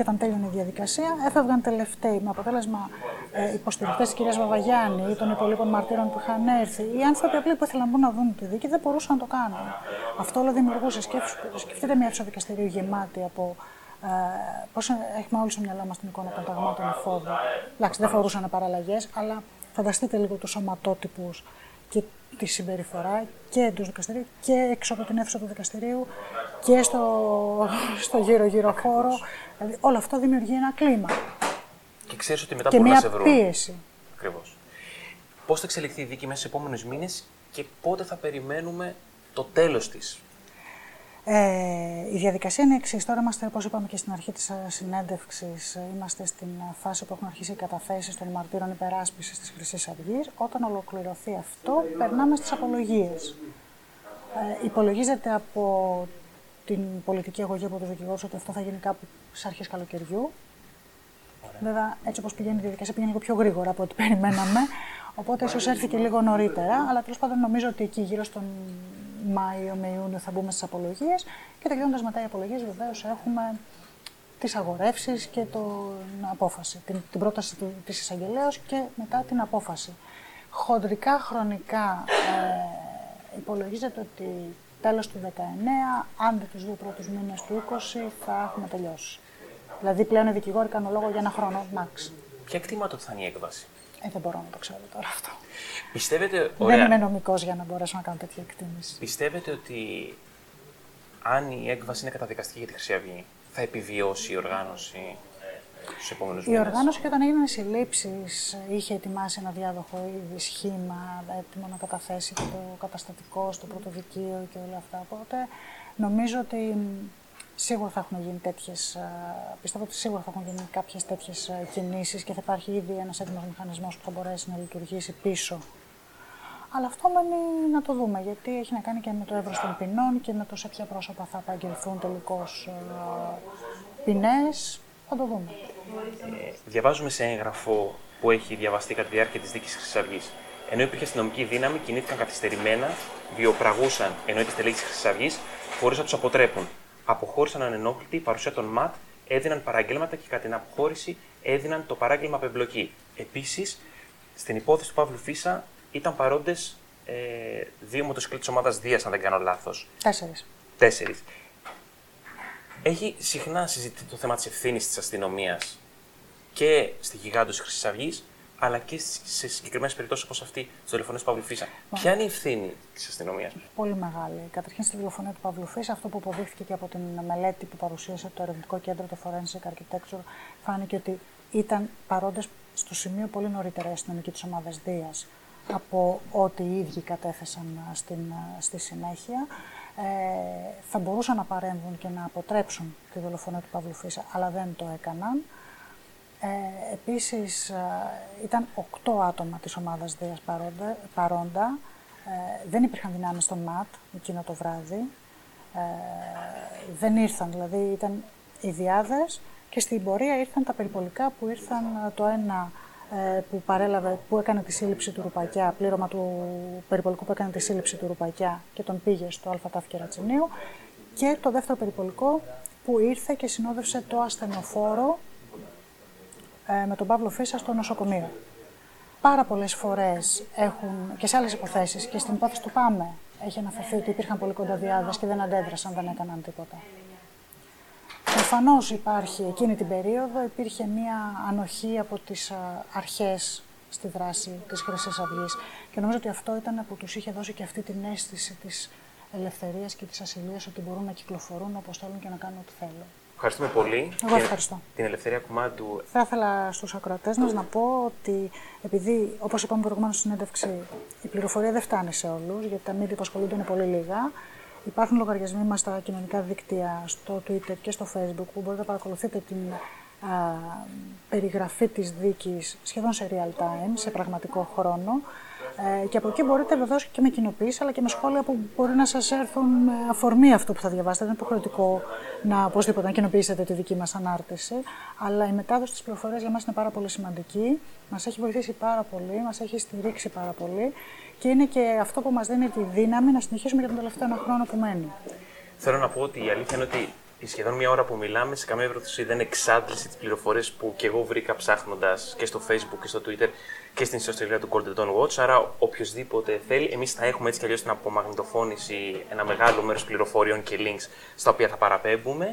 B: και όταν τέλειωνε η διαδικασία, έφευγαν τελευταίοι με αποτέλεσμα ε, υποστηρικτές τη κυρίας Βαβαγιάννη ή των υπολείπων μαρτύρων που είχαν έρθει. Οι άνθρωποι απλοί που ήθελαν να δουν τη δίκη δεν μπορούσαν να το κάνουν. Αυτό όλο δημιουργούσε. Σκεφτείτε μια αίθουσα δικαστηρίου γεμάτη από. Ε, Πώς έχουμε όλοι στο μυαλό μας την εικόνα των ταγμάτων εφόδου. Εντάξει, δεν φορούσαν παραλλαγές, αλλά φανταστείτε λίγο τους σωματότυπου και τη συμπεριφορά και εντός δικαστηρίου και έξω από την αίθουσα του δικαστηρίου και στο, στο γύρω-γύρω χώρο. Δηλαδή όλο αυτό δημιουργεί ένα κλίμα.
A: Και ξέρεις ότι μετά και μπορούν
B: να
A: σε βρουν.
B: πίεση.
A: Ακριβώς. Πώς θα εξελιχθεί η δίκη μέσα στου επόμενους μήνες και πότε θα περιμένουμε το τέλος της.
B: Ε, η διαδικασία είναι εξής. Τώρα είμαστε, όπως είπαμε και στην αρχή της συνέντευξης, είμαστε στην φάση που έχουν αρχίσει οι καταθέσεις των μαρτύρων υπεράσπισης της Χρυσής Αυγής. Όταν ολοκληρωθεί αυτό, περνάμε στις απολογίες. Ε, υπολογίζεται από την πολιτική αγωγή από τους δικηγόρους ότι αυτό θα γίνει κάπου στις αρχές καλοκαιριού. Βέβαια, έτσι όπως πηγαίνει η διαδικασία, πηγαίνει λίγο πιο γρήγορα από ό,τι περιμέναμε. Οπότε ίσως έρθει και λίγο νωρίτερα. Αλλά τέλος πάντων νομίζω ότι εκεί γύρω στον Μάιο με Ιούνιο θα μπούμε στις απολογίες. Και τελειώνοντας μετά οι απολογίες, βεβαίως έχουμε τις αγορεύσεις και την απόφαση. Την, την πρόταση της εισαγγελέα και μετά την απόφαση. Χοντρικά χρονικά ε, υπολογίζεται ότι τέλος του 19, αν δεν τους δύο πρώτους μήνες του 20, θα έχουμε τελειώσει. Δηλαδή πλέον οι δικηγόροι κάνουν λόγο για ένα χρόνο, max.
A: Ποια εκτιμάται ότι θα είναι η έκβαση;
B: Ε, δεν μπορώ να το ξέρω τώρα αυτό.
A: Πιστεύετε, ωραία.
B: Δεν είμαι νομικός για να μπορέσω να κάνω τέτοια εκτίμηση.
A: Πιστεύετε ότι αν η έκβαση είναι καταδικαστική για τη Χρυσή Αυγή, θα επιβιώσει η οργάνωση στους επόμενους
B: Η οργάνωση και όταν έγιναν οι συλλήψεις είχε ετοιμάσει ένα διάδοχο ήδη σχήμα, έτοιμο να καταθέσει το καταστατικό στο πρωτοδικείο και όλα αυτά. Οπότε νομίζω ότι σίγουρα θα έχουν γίνει τέτοιες. Πιστεύω ότι σίγουρα θα έχουν γίνει κάποιες τέτοιες κινήσεις και θα υπάρχει ήδη ένας έτοιμος μηχανισμός που θα μπορέσει να λειτουργήσει πίσω. Αλλά αυτό μένει να το δούμε, γιατί έχει να κάνει και με το εύρος των ποινών και με το σε ποια πρόσωπα θα απαγγελθούν τελικώς ποινές. Θα το δούμε.
A: Ε, διαβάζουμε σε έγγραφο που έχει διαβαστεί κατά τη διάρκεια της δίκης Χρυσής Αυγής. Ενώ υπήρχε αστυνομική δύναμη, κινήθηκαν καθυστερημένα, βιοπραγούσαν ενώ τη στελέχη της Χρυσής Αυγής, χωρίς να τους αποτρέπουν. Αποχώρησαν ανενόχλητοι, η παρουσία των ΜΑΤ έδιναν παράγγελματα και κατά την αποχώρηση έδιναν το παράγγελμα απεμπλοκή. Επίσης, στην υπόθεση του Παύλου Φίσα ήταν παρόντες ε, δύο μοτοσυκλέτες ομάδας Δίας, αν δεν κάνω λάθος.
B: Τέσσερις.
A: Τέσσερις. Έχει συχνά συζητηθεί το θέμα της ευθύνης της αστυνομίας και στη γιγάντωση τη Χρυσής Αυγής, αλλά και σε συγκεκριμένες περιπτώσεις όπως αυτή τη δολοφονία του Παύλου Φίσα. Ποια είναι η ευθύνη της αστυνομίας,
B: Πολύ μεγάλη. Καταρχήν στη δολοφονία του Παύλου Φίσα, αυτό που αποδείχθηκε και από την μελέτη που παρουσίασε το ερευνητικό κέντρο, το Forensic Architecture, φάνηκε ότι ήταν παρόντες στο σημείο πολύ νωρίτερα η αστυνομική της ομάδας Δίας από ό,τι οι ίδιοι κατέθεσαν στην, στη συνέχεια ε, θα μπορούσαν να παρέμβουν και να αποτρέψουν τη δολοφονία του Παύλου Φίσα, αλλά δεν το έκαναν. Ε, επίσης, ε, ήταν οκτώ άτομα της ομάδας Δίας παρόντα. παρόντα. Ε, δεν υπήρχαν δυνάμεις στον ΜΑΤ εκείνο το βράδυ. Ε, δεν ήρθαν, δηλαδή ήταν οι διάδες και στην πορεία ήρθαν τα περιπολικά που ήρθαν ε, το ένα ε, που παρέλαβε, που έκανε τη σύλληψη του Ρουπακιά, πλήρωμα του περιπολικού που έκανε τη σύλληψη του Ρουπακιά και τον πήγε στο ΑΤΑΦ Κερατσινίου και το δεύτερο περιπολικό που ήρθε και συνόδευσε το ασθενοφόρο ε, με τον Παύλο Φίσα στο νοσοκομείο. Πάρα πολλές φορές έχουν και σε άλλες υποθέσεις και στην υπόθεση του Πάμε έχει αναφερθεί ότι υπήρχαν πολύ κοντά και δεν αντέδρασαν, δεν έκαναν τίποτα. Προφανώς υπάρχει εκείνη την περίοδο, υπήρχε μία ανοχή από τις αρχές στη δράση της χρυσής αυγής. Και νομίζω ότι αυτό ήταν που τους είχε δώσει και αυτή την αίσθηση της ελευθερίας και της ασυλίας ότι μπορούν να κυκλοφορούν όπως θέλουν και να κάνουν ό,τι θέλουν.
A: Ευχαριστούμε πολύ.
B: Εγώ ευχαριστώ.
A: Την ελευθερία κομμάτου.
B: Θα ήθελα στους ακροατές μας να πω ότι επειδή, όπως είπαμε προηγουμένως στην συνέντευξη, η πληροφορία δεν φτάνει σε όλους, γιατί τα μίδια που ασχολούνται είναι πολύ λίγα. Υπάρχουν λογαριασμοί μας στα κοινωνικά δίκτυα, στο Twitter και στο Facebook, που μπορείτε να παρακολουθείτε την α, περιγραφή της δίκης σχεδόν σε real time, σε πραγματικό χρόνο. Ε, και από εκεί μπορείτε βεβαίως και με κοινοποίηση αλλά και με σχόλια που μπορεί να σας έρθουν με αφορμή αυτό που θα διαβάσετε. Δεν είναι υποχρεωτικό να οπωσδήποτε να κοινοποιήσετε τη δική μας ανάρτηση. Αλλά η μετάδοση της πληροφορίας για μας είναι πάρα πολύ σημαντική. Μας έχει βοηθήσει πάρα πολύ, μας έχει στηρίξει πάρα πολύ και είναι και αυτό που μας δίνει τη δύναμη να συνεχίσουμε για τον τελευταίο ένα χρόνο που μένει.
A: Θέλω να πω ότι η αλήθεια είναι ότι η σχεδόν μία ώρα που μιλάμε σε καμία περίπτωση δεν εξάντλησε τις πληροφορίες που και εγώ βρήκα ψάχνοντας και στο Facebook και στο Twitter και στην ιστοσελίδα του Golden Dawn Watch. Άρα, οποιοδήποτε θέλει, εμείς θα έχουμε έτσι κι αλλιώς την απομαγνητοφώνηση ένα μεγάλο μέρος πληροφοριών και links στα οποία θα παραπέμπουμε.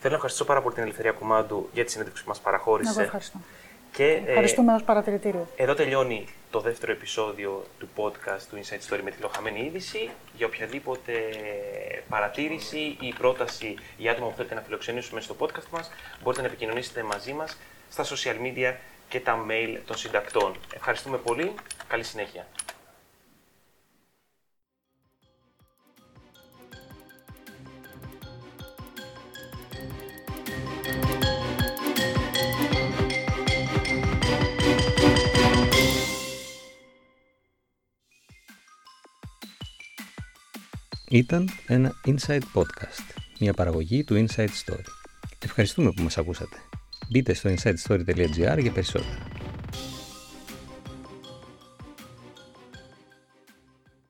A: Θέλω να ευχαριστήσω πάρα πολύ την Ελευθερία Κουμάντου για τη συνέντευξη που μας παραχώρησε.
B: Εγώ ευχαριστώ.
A: Και,
B: Ευχαριστούμε ε, ως παρατηρητήριο.
A: Εδώ τελειώνει το δεύτερο επεισόδιο του podcast του Inside Story με τη λοχαμένη είδηση. Για οποιαδήποτε παρατήρηση ή πρόταση για άτομα που θέλετε να φιλοξενήσουμε στο podcast μας, μπορείτε να επικοινωνήσετε μαζί μας στα social media και τα mail των συντακτών. Ευχαριστούμε πολύ. Καλή συνέχεια.
C: Ήταν ένα Inside Podcast, μια παραγωγή του Inside Story. Ευχαριστούμε που μας ακούσατε. Μπείτε στο insidestory.gr για περισσότερα.